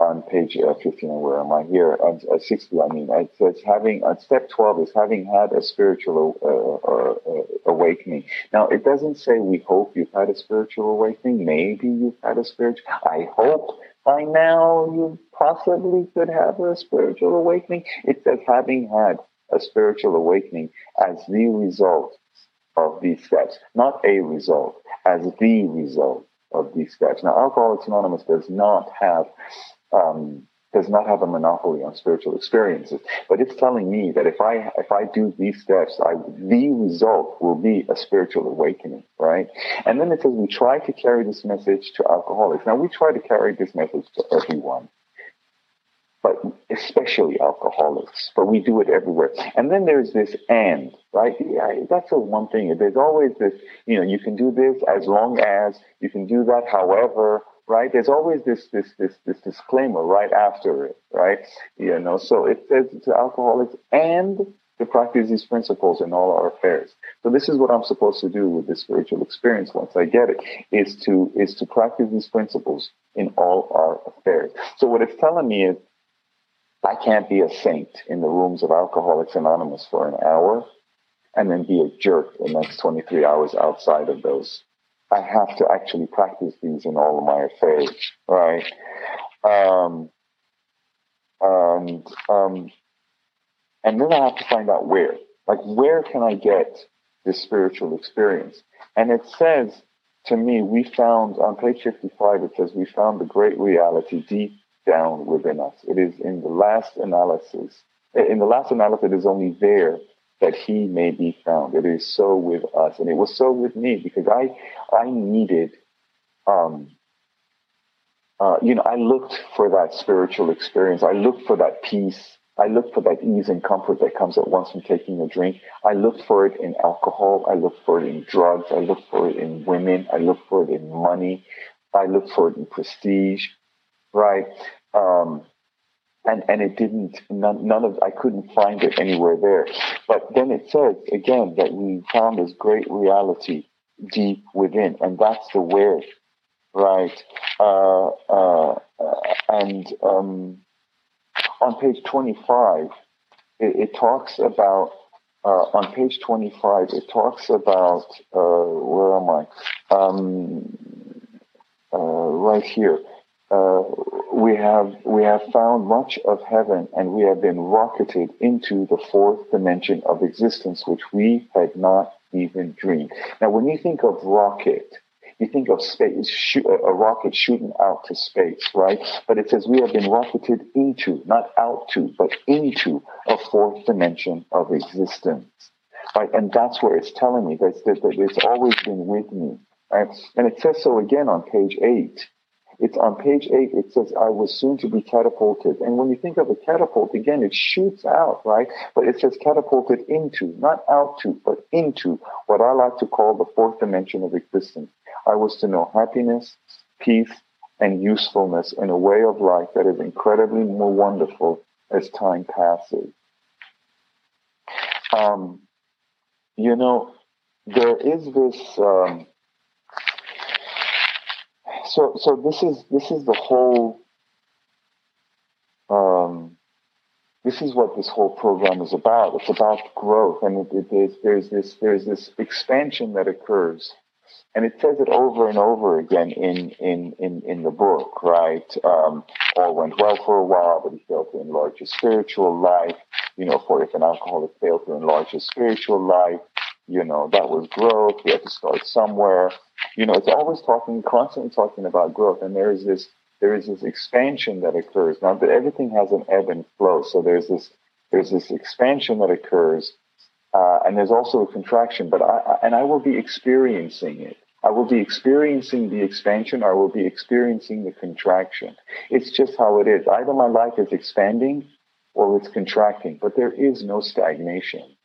on page uh, 15, where am I here? On uh, 60, I mean, it says having, on step 12 is having had a spiritual uh, uh, awakening. Now, it doesn't say we hope you've had a spiritual awakening. Maybe you've had a spiritual, I hope by now you possibly could have a spiritual awakening. It says having had a spiritual awakening as the result of these steps, not a result, as the result of these steps. Now, Alcoholics Anonymous does not have um, does not have a monopoly on spiritual experiences, but it's telling me that if I if I do these steps, I, the result will be a spiritual awakening, right? And then it says we try to carry this message to alcoholics. Now we try to carry this message to everyone, but especially alcoholics. But we do it everywhere. And then there's this and, right? Yeah, that's the one thing. There's always this, you know, you can do this as long as you can do that, however right? There's always this this this this disclaimer right after it, right? You know, so it says to alcoholics and to practice these principles in all our affairs. So this is what I'm supposed to do with this spiritual experience once I get it, is to is to practice these principles in all our affairs. So what it's telling me is I can't be a saint in the rooms of Alcoholics Anonymous for an hour and then be a jerk the next 23 hours outside of those I have to actually practice these in all of my affairs, right? Um, and um, and then I have to find out where. Like, where can I get this spiritual experience? And it says to me, we found on page 55, it says, we found the great reality deep down within us. It is in the last analysis. In the last analysis, it is only there that he may be found. It is so with us. And it was so with me because I, I needed, um, uh, you know, I looked for that spiritual experience. I looked for that peace. I looked for that ease and comfort that comes at once from taking a drink. I looked for it in alcohol. I looked for it in drugs. I looked for it in women. I looked for it in money. I looked for it in prestige, right? Um, and and it didn't none, none of I couldn't find it anywhere there. But then it says again that we found this great reality deep within, and that's the where, right? Uh, uh, and um, on page twenty-five, it, it talks about. Uh, on page 25, it talks about, uh, where am I? Um, uh, right here uh, we have we have found much of heaven and we have been rocketed into the fourth dimension of existence which we had not even dreamed. Now when you think of rocket you think of space shoot, a rocket shooting out to space right? But it says we have been rocketed into not out to but into a fourth dimension of existence. Right? And that's where it's telling me that, that, that it's always been with me right? And it says so again on page 8 it's on page eight. It says, I was soon to be catapulted. And when you think of a catapult, again, it shoots out, right? But it says catapulted into, not out to, but into what I like to call the fourth dimension of existence. I was to know happiness, peace, and usefulness in a way of life that is incredibly more wonderful as time passes. Um, you know, there is this, um, so so this is this is the whole um, this is what this whole program is about. It's about growth, and it, it, there's, there's this there's this expansion that occurs, and it says it over and over again in in in, in the book. Right? Um, all went well for a while, but he failed to enlarge his spiritual life. You know, for if an alcoholic failed to enlarge his spiritual life, you know that was growth. We had to start somewhere you know, it's always talking, constantly talking about growth. And there is this, there is this expansion that occurs. Now, that everything has an ebb and flow. So there's this, there's this expansion that occurs, uh, and there's also a contraction. But I, and I will be experiencing it. I will be experiencing the expansion or I will be experiencing the contraction. It's just how it is. Either my life is expanding or it's contracting, but there is no stagnation.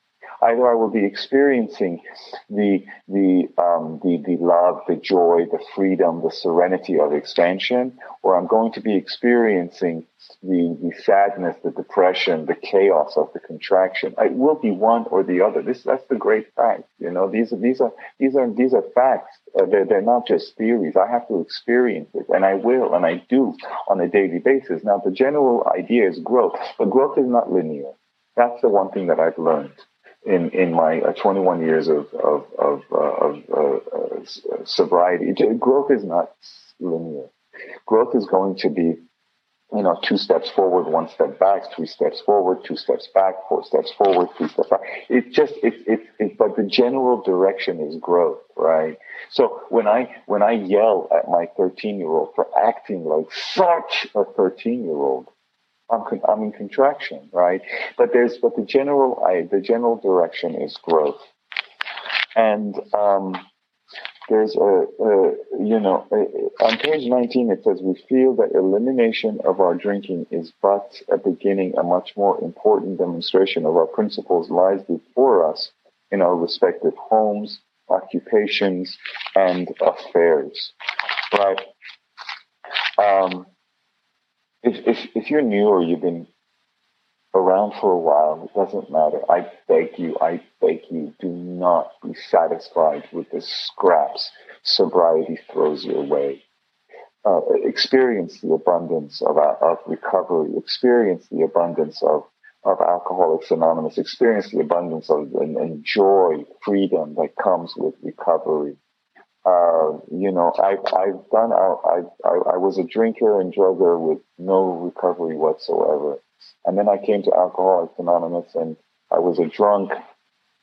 Either I will be experiencing the the um, the the love, the joy, the freedom, the serenity of expansion, or I'm going to be experiencing the the sadness, the depression, the chaos of the contraction. It will be one or the other. This that's the great fact. You know, these are these are these are these are facts. Uh, they're they're not just theories. I have to experience it, and I will, and I do on a daily basis. Now, the general idea is growth, but growth is not linear. That's the one thing that I've learned in in my uh, 21 years of of of, uh, of uh, uh sobriety. Growth is not linear. Growth is going to be, you know, two steps forward, one step back, three steps forward, two steps back, four steps forward, three steps back. It just it it, it but the general direction is growth, right? So when I when I yell at my 13 year old for acting like such a 13 year old I'm, I'm in contraction, right? But there's, but the general, I, the general direction is growth. And, um, there's a, a you know, a, on page 19, it says, we feel that elimination of our drinking is but a beginning, a much more important demonstration of our principles lies before us in our respective homes, occupations, and affairs, right? Um, if, if, if you're new or you've been around for a while, it doesn't matter. I beg you, I beg you, do not be satisfied with the scraps sobriety throws your way. Uh, experience the abundance of, of recovery, experience the abundance of, of Alcoholics Anonymous, experience the abundance of and, and joy, freedom that comes with recovery. Uh, you know, I've, I've done, I, I, I was a drinker and drugger with no recovery whatsoever. And then I came to Alcoholics Anonymous and I was a drunk,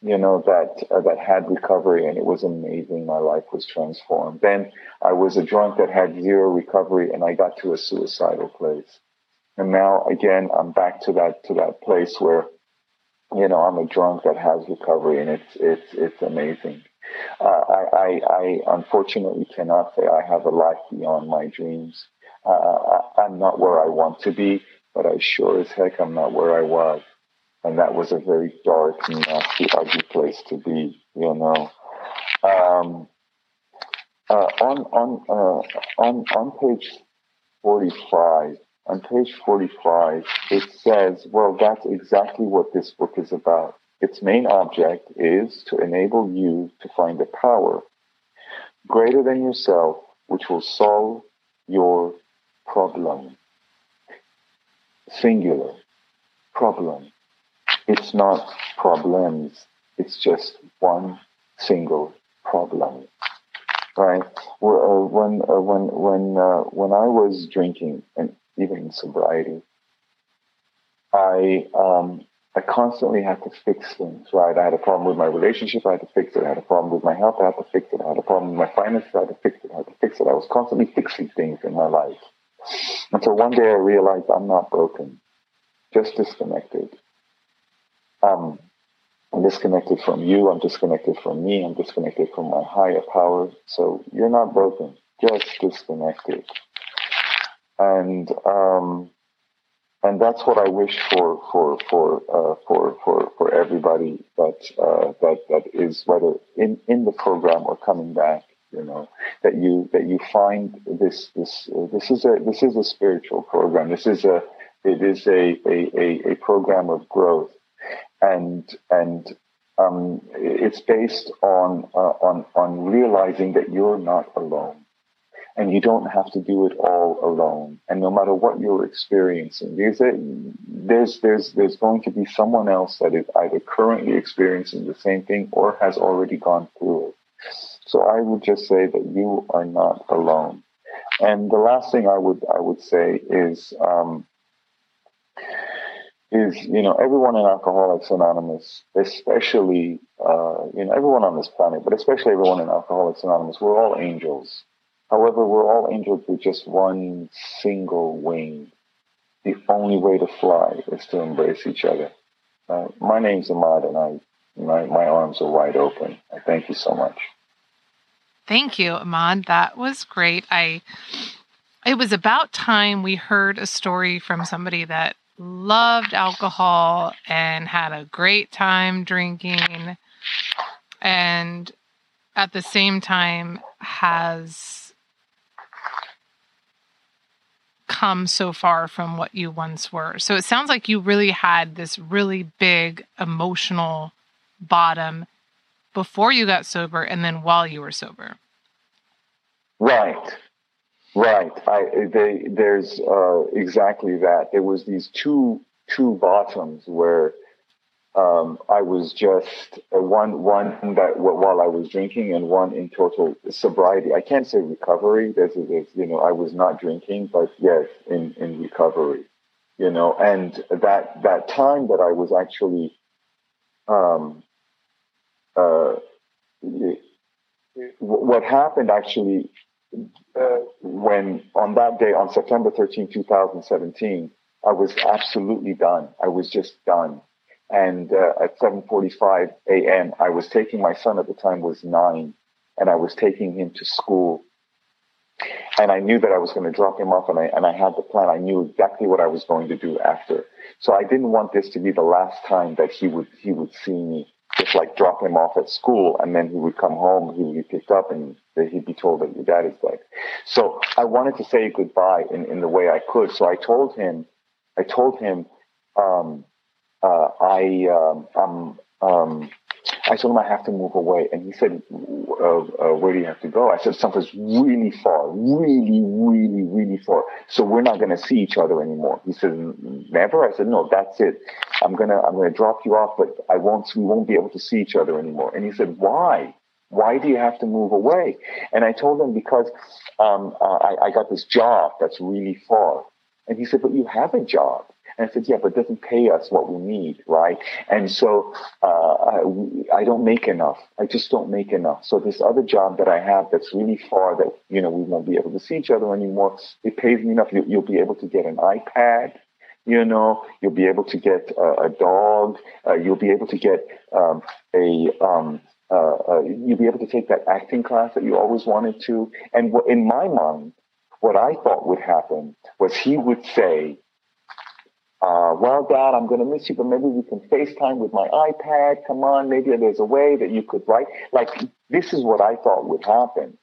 you know, that, uh, that had recovery and it was amazing. My life was transformed. Then I was a drunk that had zero recovery and I got to a suicidal place. And now again, I'm back to that, to that place where, you know, I'm a drunk that has recovery and it's, it's, it's amazing. Uh, I, I, I, unfortunately cannot say I have a life beyond my dreams. Uh, I, I'm not where I want to be, but I sure as heck I'm not where I was. And that was a very dark, nasty, ugly place to be, you know. Um, uh, on on uh, on on page forty five, on page forty five, it says, "Well, that's exactly what this book is about. Its main object is to enable you to find a power greater than yourself which will solve your problem. Singular problem. It's not problems. It's just one single problem. Right? Uh, when uh, when when uh, when I was drinking and even in sobriety, I um, I constantly had to fix things, right? I had a problem with my relationship, I had to fix it. I had a problem with my health, I had to fix it. I had a problem with my finances, I had to fix it. I had to fix it. I was constantly fixing things in my life. Until one day I realized I'm not broken, just disconnected. Um, I'm disconnected from you, I'm disconnected from me, I'm disconnected from my higher power. So you're not broken, just disconnected. And, um, and that's what I wish for for for uh, for for for everybody that uh, that that is whether in in the program or coming back. You know that you that you find this this uh, this is a this is a spiritual program. This is a it is a a, a, a program of growth, and and um, it's based on uh, on on realizing that you're not alone and you don't have to do it all alone. And no matter what you're experiencing, there's a, there's there's there's going to be someone else that is either currently experiencing the same thing or has already gone through it. So I would just say that you are not alone. And the last thing I would I would say is um, is you know everyone in Alcoholics Anonymous, especially uh, you know everyone on this planet, but especially everyone in Alcoholics Anonymous, we're all angels However, we're all injured with just one single wing. The only way to fly is to embrace each other. Uh, my name's Ahmad, and I, my, my arms are wide open. I thank you so much. Thank you, Ahmad. That was great. I. It was about time we heard a story from somebody that loved alcohol and had a great time drinking and at the same time has come so far from what you once were. So it sounds like you really had this really big emotional bottom before you got sober and then while you were sober. Right. Right. I, they, there's uh, exactly that. There was these two two bottoms where um, I was just uh, one one that while I was drinking and one in total sobriety. I can't say recovery. There's, you know I was not drinking, but yes, in in recovery. You know, and that that time that I was actually um, uh, what happened actually uh, when on that day, on September 13, 2017, I was absolutely done. I was just done. And uh, at 7:45 a.m., I was taking my son at the time was nine, and I was taking him to school. And I knew that I was going to drop him off, and I and I had the plan. I knew exactly what I was going to do after. So I didn't want this to be the last time that he would he would see me just like drop him off at school and then he would come home, he would be picked up and he'd be told that your dad is dead. So I wanted to say goodbye in, in the way I could. So I told him, I told him, um, uh, I, um, I'm, um, I told him I have to move away, and he said, uh, uh, "Where do you have to go?" I said, "Someplace really far, really, really, really far. So we're not going to see each other anymore." He said, "Never." I said, "No, that's it. I'm gonna, I'm gonna drop you off, but I won't. We won't be able to see each other anymore." And he said, "Why?" Why do you have to move away? And I told him because um, uh, I, I got this job that's really far. And he said, but you have a job. And I said, yeah, but doesn't pay us what we need, right? And so uh, I, I don't make enough. I just don't make enough. So this other job that I have that's really far that, you know, we won't be able to see each other anymore, it pays me enough. You, will be able to get an iPad. You know, you'll be able to get a, dog. Uh, you'll be able to get um, a um, uh, uh, you'll be able to take that acting class that you always wanted to. And in my mind, what I thought would happen was he would say, uh, well, Dad, I'm going to miss you, but maybe we can FaceTime with my iPad. Come on, maybe there's a way that you could write. Like, this is what I thought would happen.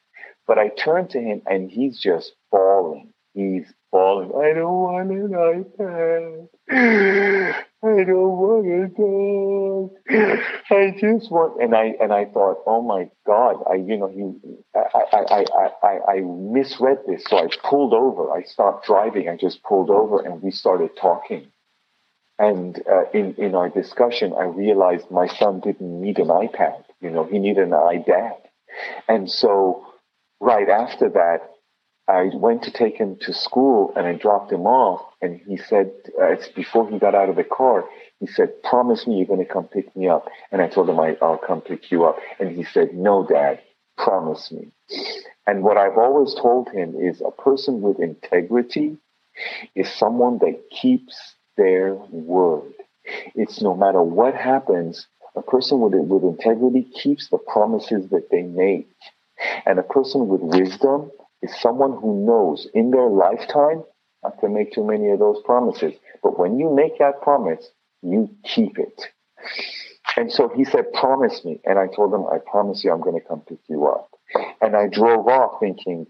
But I turned to him and he's just falling. He's falling. I don't want an iPad. I don't want dog. I just want, and I and I thought, oh my God, I you know he, I I I I, I misread this, so I pulled over. I stopped driving. I just pulled over, and we started talking. And uh, in in our discussion, I realized my son didn't need an iPad. You know, he needed an iDad. And so, right after that, I went to take him to school and I dropped him off. And he said, uh, it's before he got out of the car, he said, promise me you're going to come pick me up. And I told him I, I'll come pick you up. And he said, no, dad, promise me. And what I've always told him is a person with integrity is someone that keeps their word. It's no matter what happens, a person with, with integrity keeps the promises that they make. And a person with wisdom is someone who knows in their lifetime not to make too many of those promises. But when you make that promise, you keep it. And so he said, promise me. And I told him, I promise you I'm going to come pick you up. And I drove off thinking,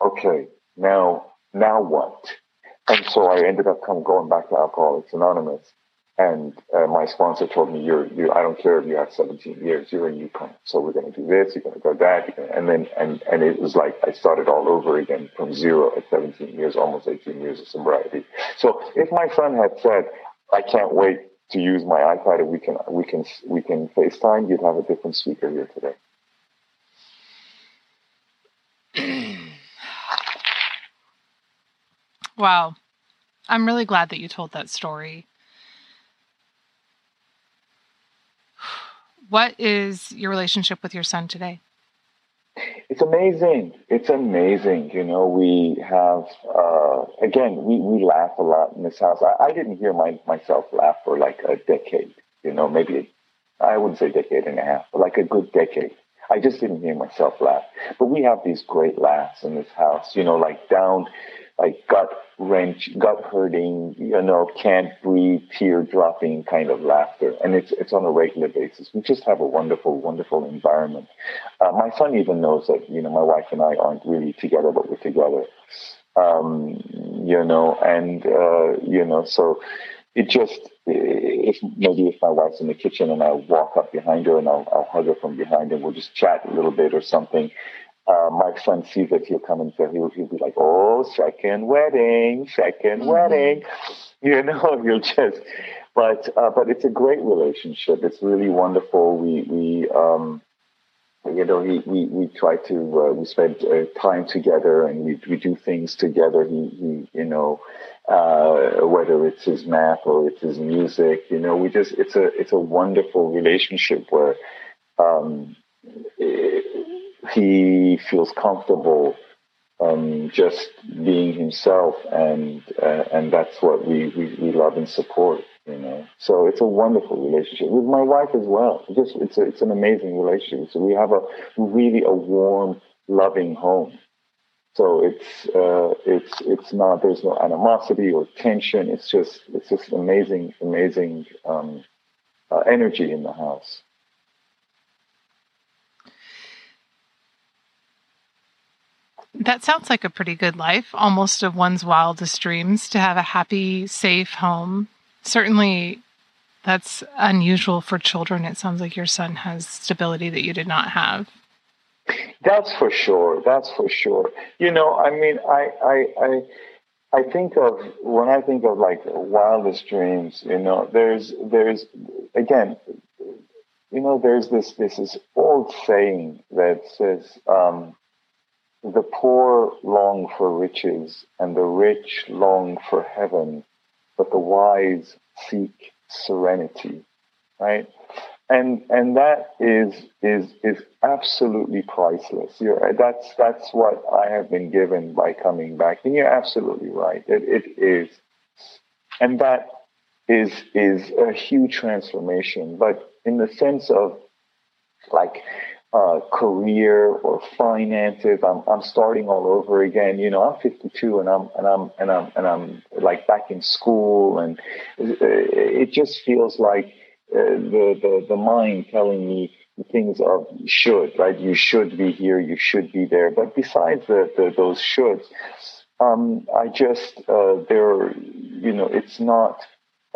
okay, now, now what? And so I ended up come going back to Alcoholics Anonymous. And uh, my sponsor told me, "You're, you. I don't care if you have 17 years. You're a newcomer. So we're going to do this. You're going to go that." And then, and and it was like I started all over again from zero at 17 years, almost 18 years of sobriety. So if my son had said, "I can't wait to use my iPad and we can we can we can FaceTime," you'd have a different speaker here today. wow. I'm really glad that you told that story What is your relationship with your son today? It's amazing. It's amazing. You know, we have, uh, again, we, we laugh a lot in this house. I, I didn't hear my, myself laugh for like a decade, you know, maybe, I wouldn't say decade and a half, but like a good decade. I just didn't hear myself laugh. But we have these great laughs in this house, you know, like down like gut wrench, gut hurting, you know, can't breathe, tear dropping kind of laughter. And it's, it's on a regular basis. We just have a wonderful, wonderful environment. Uh, my son even knows that, you know, my wife and I aren't really together, but we're together. Um, you know, and, uh, you know, so it just, if maybe if my wife's in the kitchen and I walk up behind her and I'll, I'll hug her from behind and we'll just chat a little bit or something uh, my sees it, he'll come and say, he'll, he'll be like, oh, second wedding, 2nd mm-hmm. wedding. <laughs> You know, <laughs> he'll just, but, uh, but it's a great relationship. It's really wonderful. We, we, um, you know, we, we, we try to, uh, we spend uh, time together and we, we do things together. He, he, you know, uh, whether it's his math or it's his music, you know, we just, it's a, it's a wonderful relationship where, um, it, he feels comfortable um, just being himself, and uh, and that's what we, we, we love and support. You know, so it's a wonderful relationship with my wife as well. Just it's a, it's an amazing relationship. So we have a really a warm, loving home. So it's uh, it's it's not there's no animosity or tension. It's just it's just amazing amazing um, uh, energy in the house. That sounds like a pretty good life, almost of one's wildest dreams to have a happy, safe home. Certainly, that's unusual for children. It sounds like your son has stability that you did not have. That's for sure. That's for sure. You know, I mean, I, I, I, I think of when I think of like wildest dreams. You know, there's, there's, again, you know, there's this, this, this old saying that says, um, the poor long for riches, and the rich long for heaven, but the wise seek serenity. Right? And and that is is is absolutely priceless. You're, that's that's what I have been given by coming back. And you're absolutely right. It, it is, and that is is a huge transformation. But in the sense of like uh, career or finances. I'm I'm starting all over again. You know, I'm 52 and I'm and I'm and I'm and I'm like back in school, and it just feels like uh, the the the mind telling me things of should right. You should be here. You should be there. But besides the, the those shoulds, um, I just uh, there. You know, it's not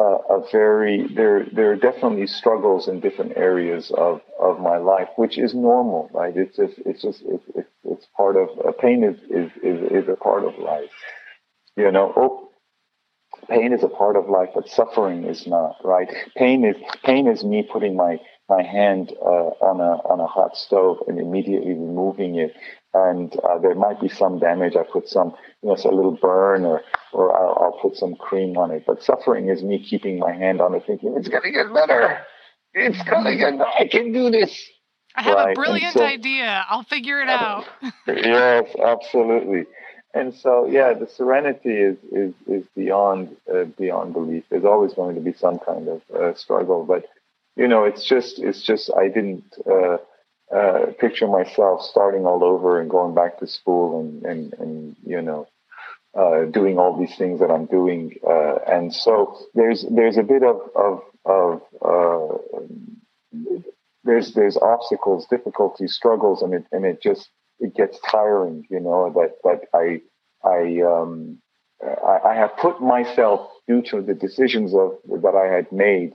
uh, a very there there are definitely struggles in different areas of of my life, which is normal, right? It's just it's just it's it's, part of uh, pain is, is is is a part of life, you know. Oh, pain is a part of life, but suffering is not, right? Pain is pain is me putting my my hand uh, on a on a hot stove and immediately removing it and uh, there might be some damage. I put some, you know, a little burn, or or I'll, I'll, put some cream on it. But suffering is me keeping my hand on it, thinking it's gonna get better. It's gonna get. Better. I can do this. I have right? a brilliant so, idea. I'll figure it out. <laughs> yes, absolutely. And so, yeah, the serenity is is is beyond uh, beyond belief. There's always going to be some kind of uh, struggle, but you know, it's just it's just I didn't. Uh, picture myself starting all over and going back to school and, and, and you know, uh, doing all these things that I'm doing. Uh, and so there's, there's a bit of, of, of, uh, there's, there's obstacles, difficulties, struggles, and it, and it just, it gets tiring, you know, that, that I, I, um, I, I have put myself due to the decisions of that I had made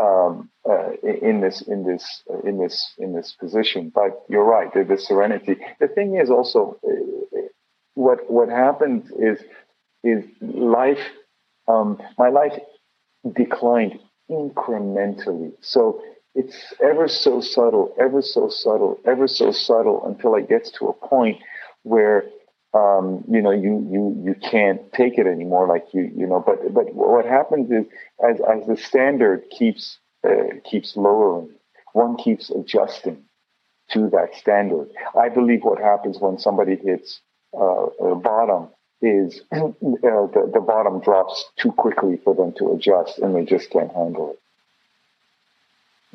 um, uh, in this in this in this in this position. But you're right. The, the serenity. The thing is also uh, what what happens is is life. Um, my life declined incrementally. So it's ever so subtle, ever so subtle, ever so subtle until it gets to a point where um, you know, you, you, you can't take it anymore. Like you, you know, but, but what happens is as, as the standard keeps, uh, keeps lowering, one keeps adjusting to that standard. I believe what happens when somebody hits uh, bottom is <clears throat> uh, the, the bottom drops too quickly for them to adjust and they just can't handle it.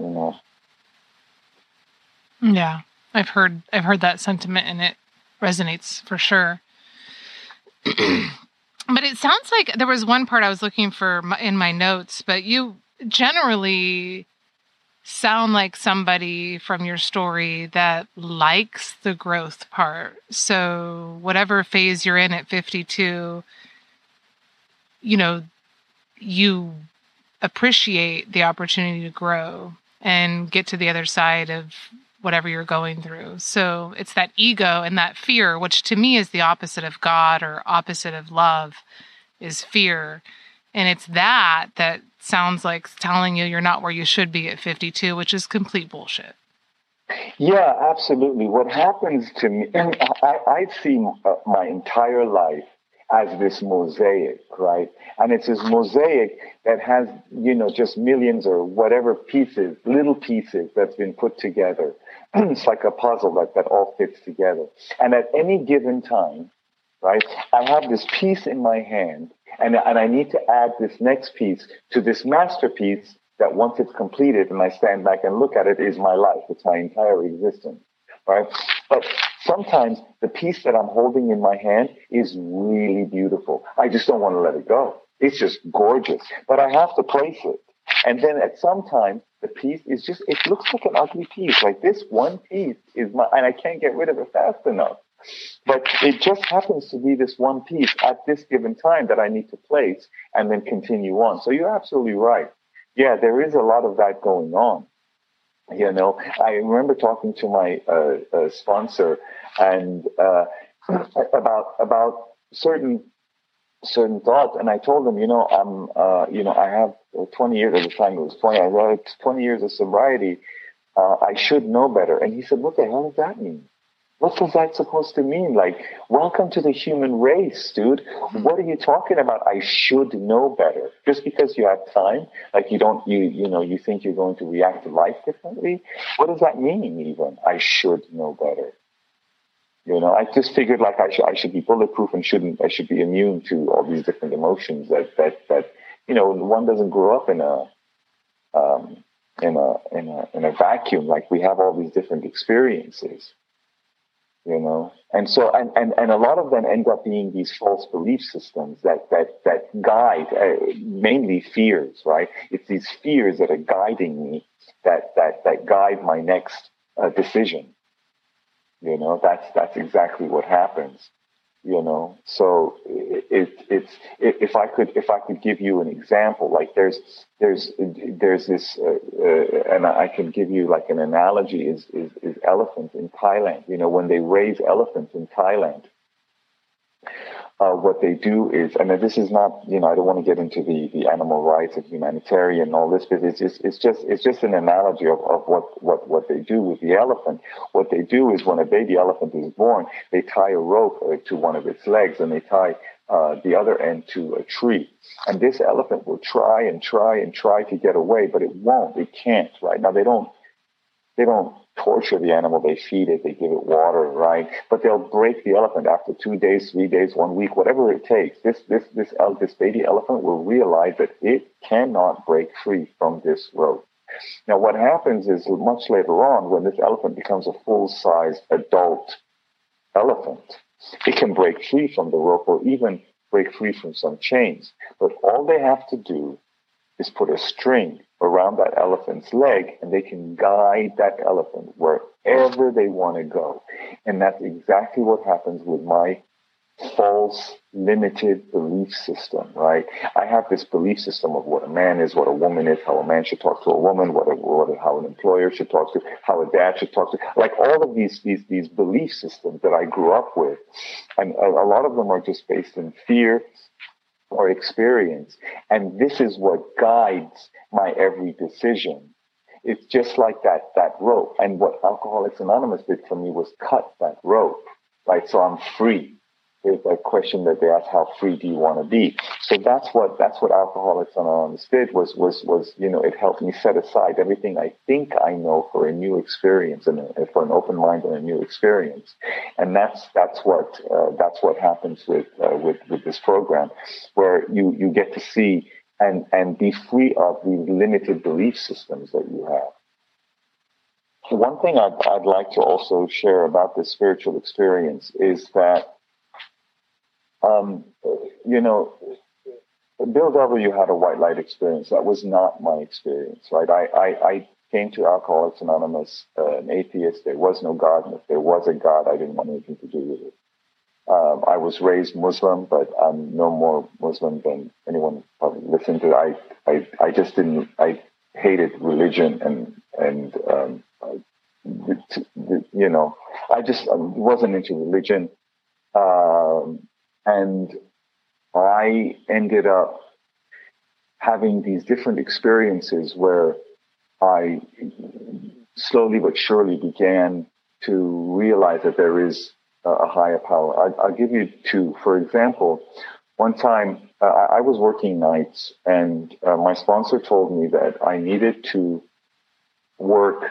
You know? Yeah. I've heard I've heard that sentiment and it resonates for sure. <clears throat> but it sounds like there was one part I was looking for in my notes, but you generally sound like somebody from your story that likes the growth part. So, whatever phase you're in at 52, you know, you appreciate the opportunity to grow and get to the other side of whatever you're going through. So, it's that ego and that fear, which to me is the opposite of God or opposite of love, is fear. And it's that that sounds like telling you you're not where you should be at 52, which is complete bullshit. Yeah, absolutely. What happens to me, and I, I've seen uh, my entire life as this mosaic, right? And it's this mosaic that has, you know, just millions or whatever pieces, little pieces that's been put together. <clears throat> it's like a puzzle that, that all fits together. And at any given time, right, I have this piece in my hand and, and I need to add this next piece to this masterpiece that once it's completed and I stand back and look at it is my life. It's my entire existence. Right? But sometimes the piece that I'm holding in my hand is really beautiful. I just don't want to let it go. It's just gorgeous, but I have to place it. And then at some time, the piece is just, it looks like an ugly piece. Like this one piece is my, and I can't get rid of it fast enough. But it just happens to be this one piece at this given time that I need to place and then continue on. So you're absolutely right. Yeah, there is a lot of that going on. You know, I remember talking to my uh, uh, sponsor and uh, <clears throat> about about certain certain thoughts, and I told him, you know, I'm, uh, you know, I have 20 years at the time. It was 20. I had 20 years of sobriety. Uh, I should know better. And he said, "What the hell does that mean?" What was that supposed to mean? Like, welcome to the human race, dude. What are you talking about? I should know better. Just because you have time, like you don't, you, you know, you think you're going to react to life differently. What does that mean even? I should know better. You know, I just figured like I should, I should be bulletproof and shouldn't, I should be immune to all these different emotions that, that, that, you know, one doesn't grow up in a, um, in a, in a, in a vacuum. Like we have all these different experiences you know? And so and, and and a lot of them end up being these false belief systems that that that guide uh, mainly fears right? It's these fears that are guiding me that that that guide my next uh, decision. You know that's that's exactly what happens you know? So it, it's if i could if i could give you an example like there's there's there's this uh, uh, and i can give you like an analogy is, is is elephants in thailand. You know when they raise elephants in thailand uh, what they do is, and this is not, you know, I don't want to get into the, the animal rights and humanitarian and all this, but it's just, it's just, it's just an analogy of, of what, what, what they do with the elephant. What they do is when a baby elephant is born, they tie a rope uh, to one of its legs and they tie uh, the other end to a tree. And this elephant will try and try and try to get away, but it won't. It can't, right? Now they don't, they don't torture the animal. They feed it, they give it water, right? But they'll break the elephant after two days, three days, one week, whatever it takes. This this this this baby elephant will realize that it cannot break free from this rope. Now, what happens is much later on, when this elephant becomes a full-sized adult elephant, it can break free from the rope or even break free from some chains. But all they have to do is put a string around that elephant's leg and they can guide that elephant wherever they want to go. And that's exactly what happens with my false limited belief system, right? I have this belief system of what a man is, what a woman is, how a man should talk to a woman, what, a, what a, how an employer should talk to, how a dad should talk to, like all of these, these, these belief systems that I grew up with. And a, a lot of them are just based in fear or experience. And this is what guides my every decision. It's just like that, that rope. And what Alcoholics Anonymous did for me was cut that rope, right? So I'm free. There's a question that they ask, how free do you want to be? So that's what, that's what Alcoholics Anonymous did was, was, was, you know, it helped me set aside everything I think I know for a new experience and a, for an open mind and a new experience. And that's, that's what, uh, that's what happens with, uh, with, with this program where you, you get to see and, and be free of the limited belief systems that you have. One thing I'd, I'd like to also share about this spiritual experience is that Um, you know, Bill W. had a white light experience. That was not my experience, right? I, I, I came to Alcoholics Anonymous, uh, an atheist. There was no God, and if there was a God, I didn't want anything to do with it. Um, I was raised Muslim, but I'm no more Muslim than anyone probably listened to. I, I, I just didn't. I hated religion, and and um, you know, I just wasn't into religion, and I ended up having these different experiences where I slowly but surely began to realize that there is a higher power. I, will give you two. For example, one time uh, I was working nights, and uh, my sponsor told me that I needed to work.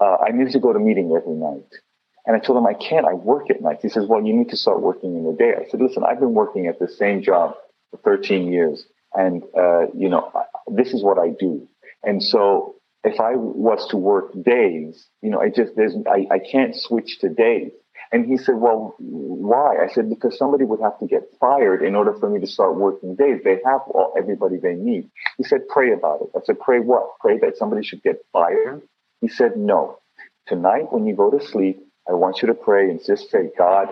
Uh, I needed to go to meeting every night. And I told him, I can't. I work at night. He says, Well, you need to start working in the day. I said, Listen, I've been working at the same job for 13 years. And, uh, you know, this is what I do. And so if I was to work days, you know, I just, there's, I, I can't switch to days. And he said, well, why? I said, because somebody would have to get fired in order for me to start working days. They have all, everybody they need. He said, pray about it. I said, pray what? Pray that somebody should get fired? He said, no. Tonight, when you go to sleep, I want you to pray and just say, God,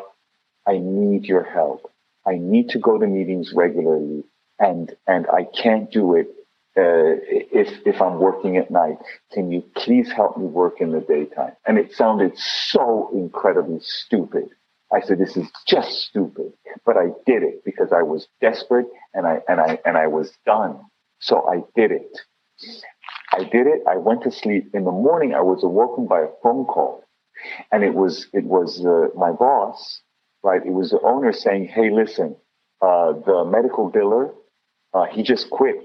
I need your help. I need to go to meetings regularly and, and I can't do it uh, if if I'm working at night, can you please help me work in the daytime? And it sounded so incredibly stupid. I said, this is just stupid, but I did it because I was desperate and I and I and I was done. So I did it. I did it. I went to sleep. In the morning, I was awoken by a phone call, and it was it was uh, my boss, right? It was the owner saying, "Hey, listen, uh, the medical biller, uh, he just quit."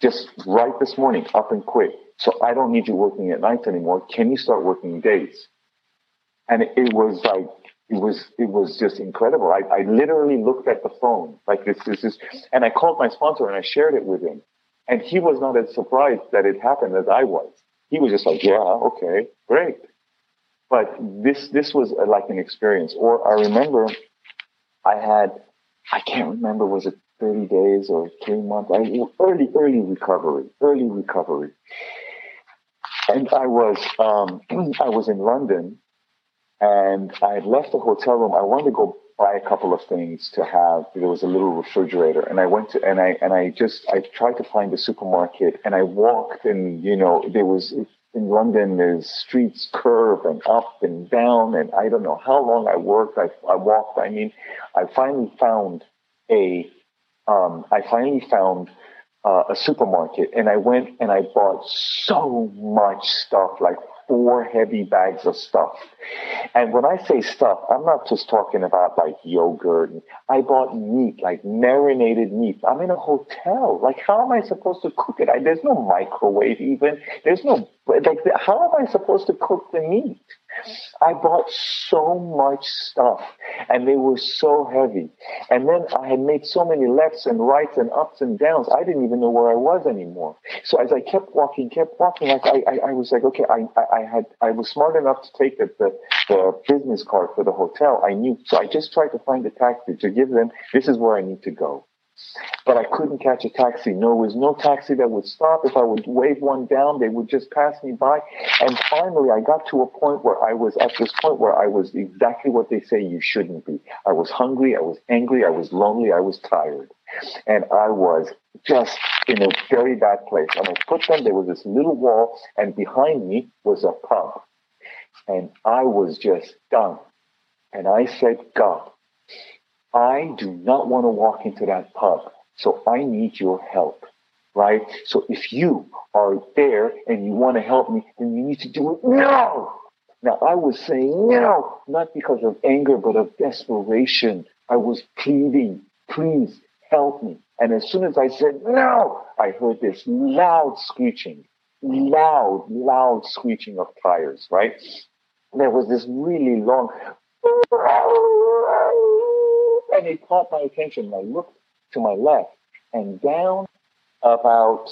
just right this morning, up and quit. So I don't need you working at nights anymore. Can you start working days? And it, was like, it was, it was just incredible. I, I literally looked at the phone like this, this is, and I called my sponsor and I shared it with him. And he was not as surprised that it happened as I was. He was just like, yeah, okay, great. But this, this was like an experience. Or I remember I had, I can't remember, was it 30 days or three months. I, early, early recovery, early recovery. And I was, um, <clears throat> I was in London and I had left the hotel room. I wanted to go buy a couple of things to have. There was a little refrigerator and I went to, and I, and I just, I tried to find a supermarket and I walked and, you know, there was, in London, there's streets curve and up and down, and I don't know how long I worked. I, I walked. I mean, I finally found a um, I finally found uh, a supermarket and I went and I bought so much stuff, like four heavy bags of stuff. And when I say stuff, I'm not just talking about like yogurt. I bought meat, like marinated meat. I'm in a hotel. Like, how am I supposed to cook it? I, there's no microwave even. There's no, like, how am I supposed to cook the meat? I bought so much stuff and they were so heavy. And then I had made so many lefts and rights and ups and downs. I didn't even know where I was anymore. So as I kept walking, kept walking, I, I, I was like, okay, I, I, had, I was smart enough to take the, the, the business card for the hotel. I knew. So I just tried to find a taxi to give them, this is where I need to go but I couldn't catch a taxi. There was no taxi that would stop. If I would wave one down, they would just pass me by. And finally, I got to a point where I was at this point where I was exactly what they say you shouldn't be. I was hungry. I was angry. I was lonely. I was tired. And I was just in a very bad place. And I put them, there was this little wall, and behind me was a pub. And I was just done. And I said, God, I do not want to walk into that pub. So I need your help, right? So if you are there and you want to help me, then you need to do it now. Now I was saying no, not because of anger, but of desperation. I was pleading, please help me. And as soon as I said no, I heard this loud screeching, loud, loud screeching of tires, right? There was this really long, <laughs> and it caught my attention. And I looked to my left and down about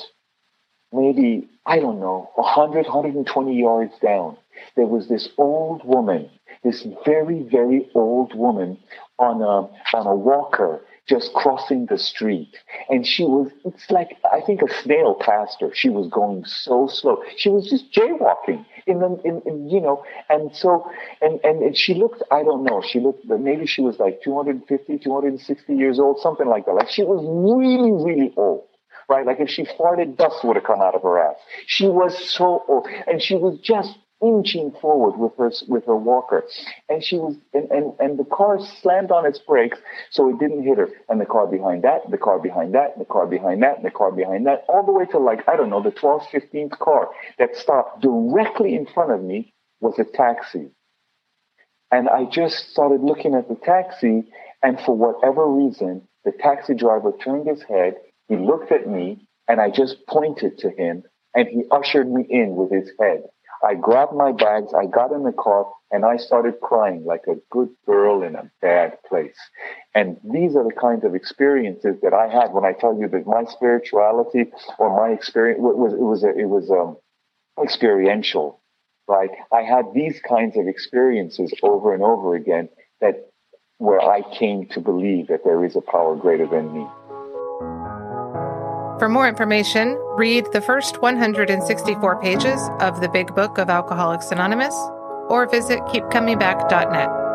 maybe, I don't know, 100, 120 yards down, there was this old woman, this very, very old woman on a, on a walker just crossing the street. And she was, it's like, I think a snail passed her. She was going so slow. She was just jaywalking in the, in, in you know, and so, and, and, and she looked, I don't know, she looked, maybe she was like 250, 260 years old, something like that. Like she was really, really old right? Like if she farted, dust would have come out of her ass. She was so old, and she was just inching forward with her with her walker, and she was and, and and the car slammed on its brakes so it didn't hit her, and the car behind that, the car behind that, the car behind that, the car behind that, all the way to like I don't know the 12th, 15th car that stopped directly in front of me was a taxi, and I just started looking at the taxi, and for whatever reason, the taxi driver turned his head, he looked at me, and I just pointed to him, and he ushered me in with his head. I grabbed my bags, I got in the car, and I started crying like a good girl in a bad place. And these are the kinds of experiences that I had when I tell you that my spirituality or my experience was it was it was um, experiential, right? I had these kinds of experiences over and over again that where I came to believe that there is a power greater than me. For more information, read the first 164 pages of the Big Book of Alcoholics Anonymous or visit keepcomingback.net.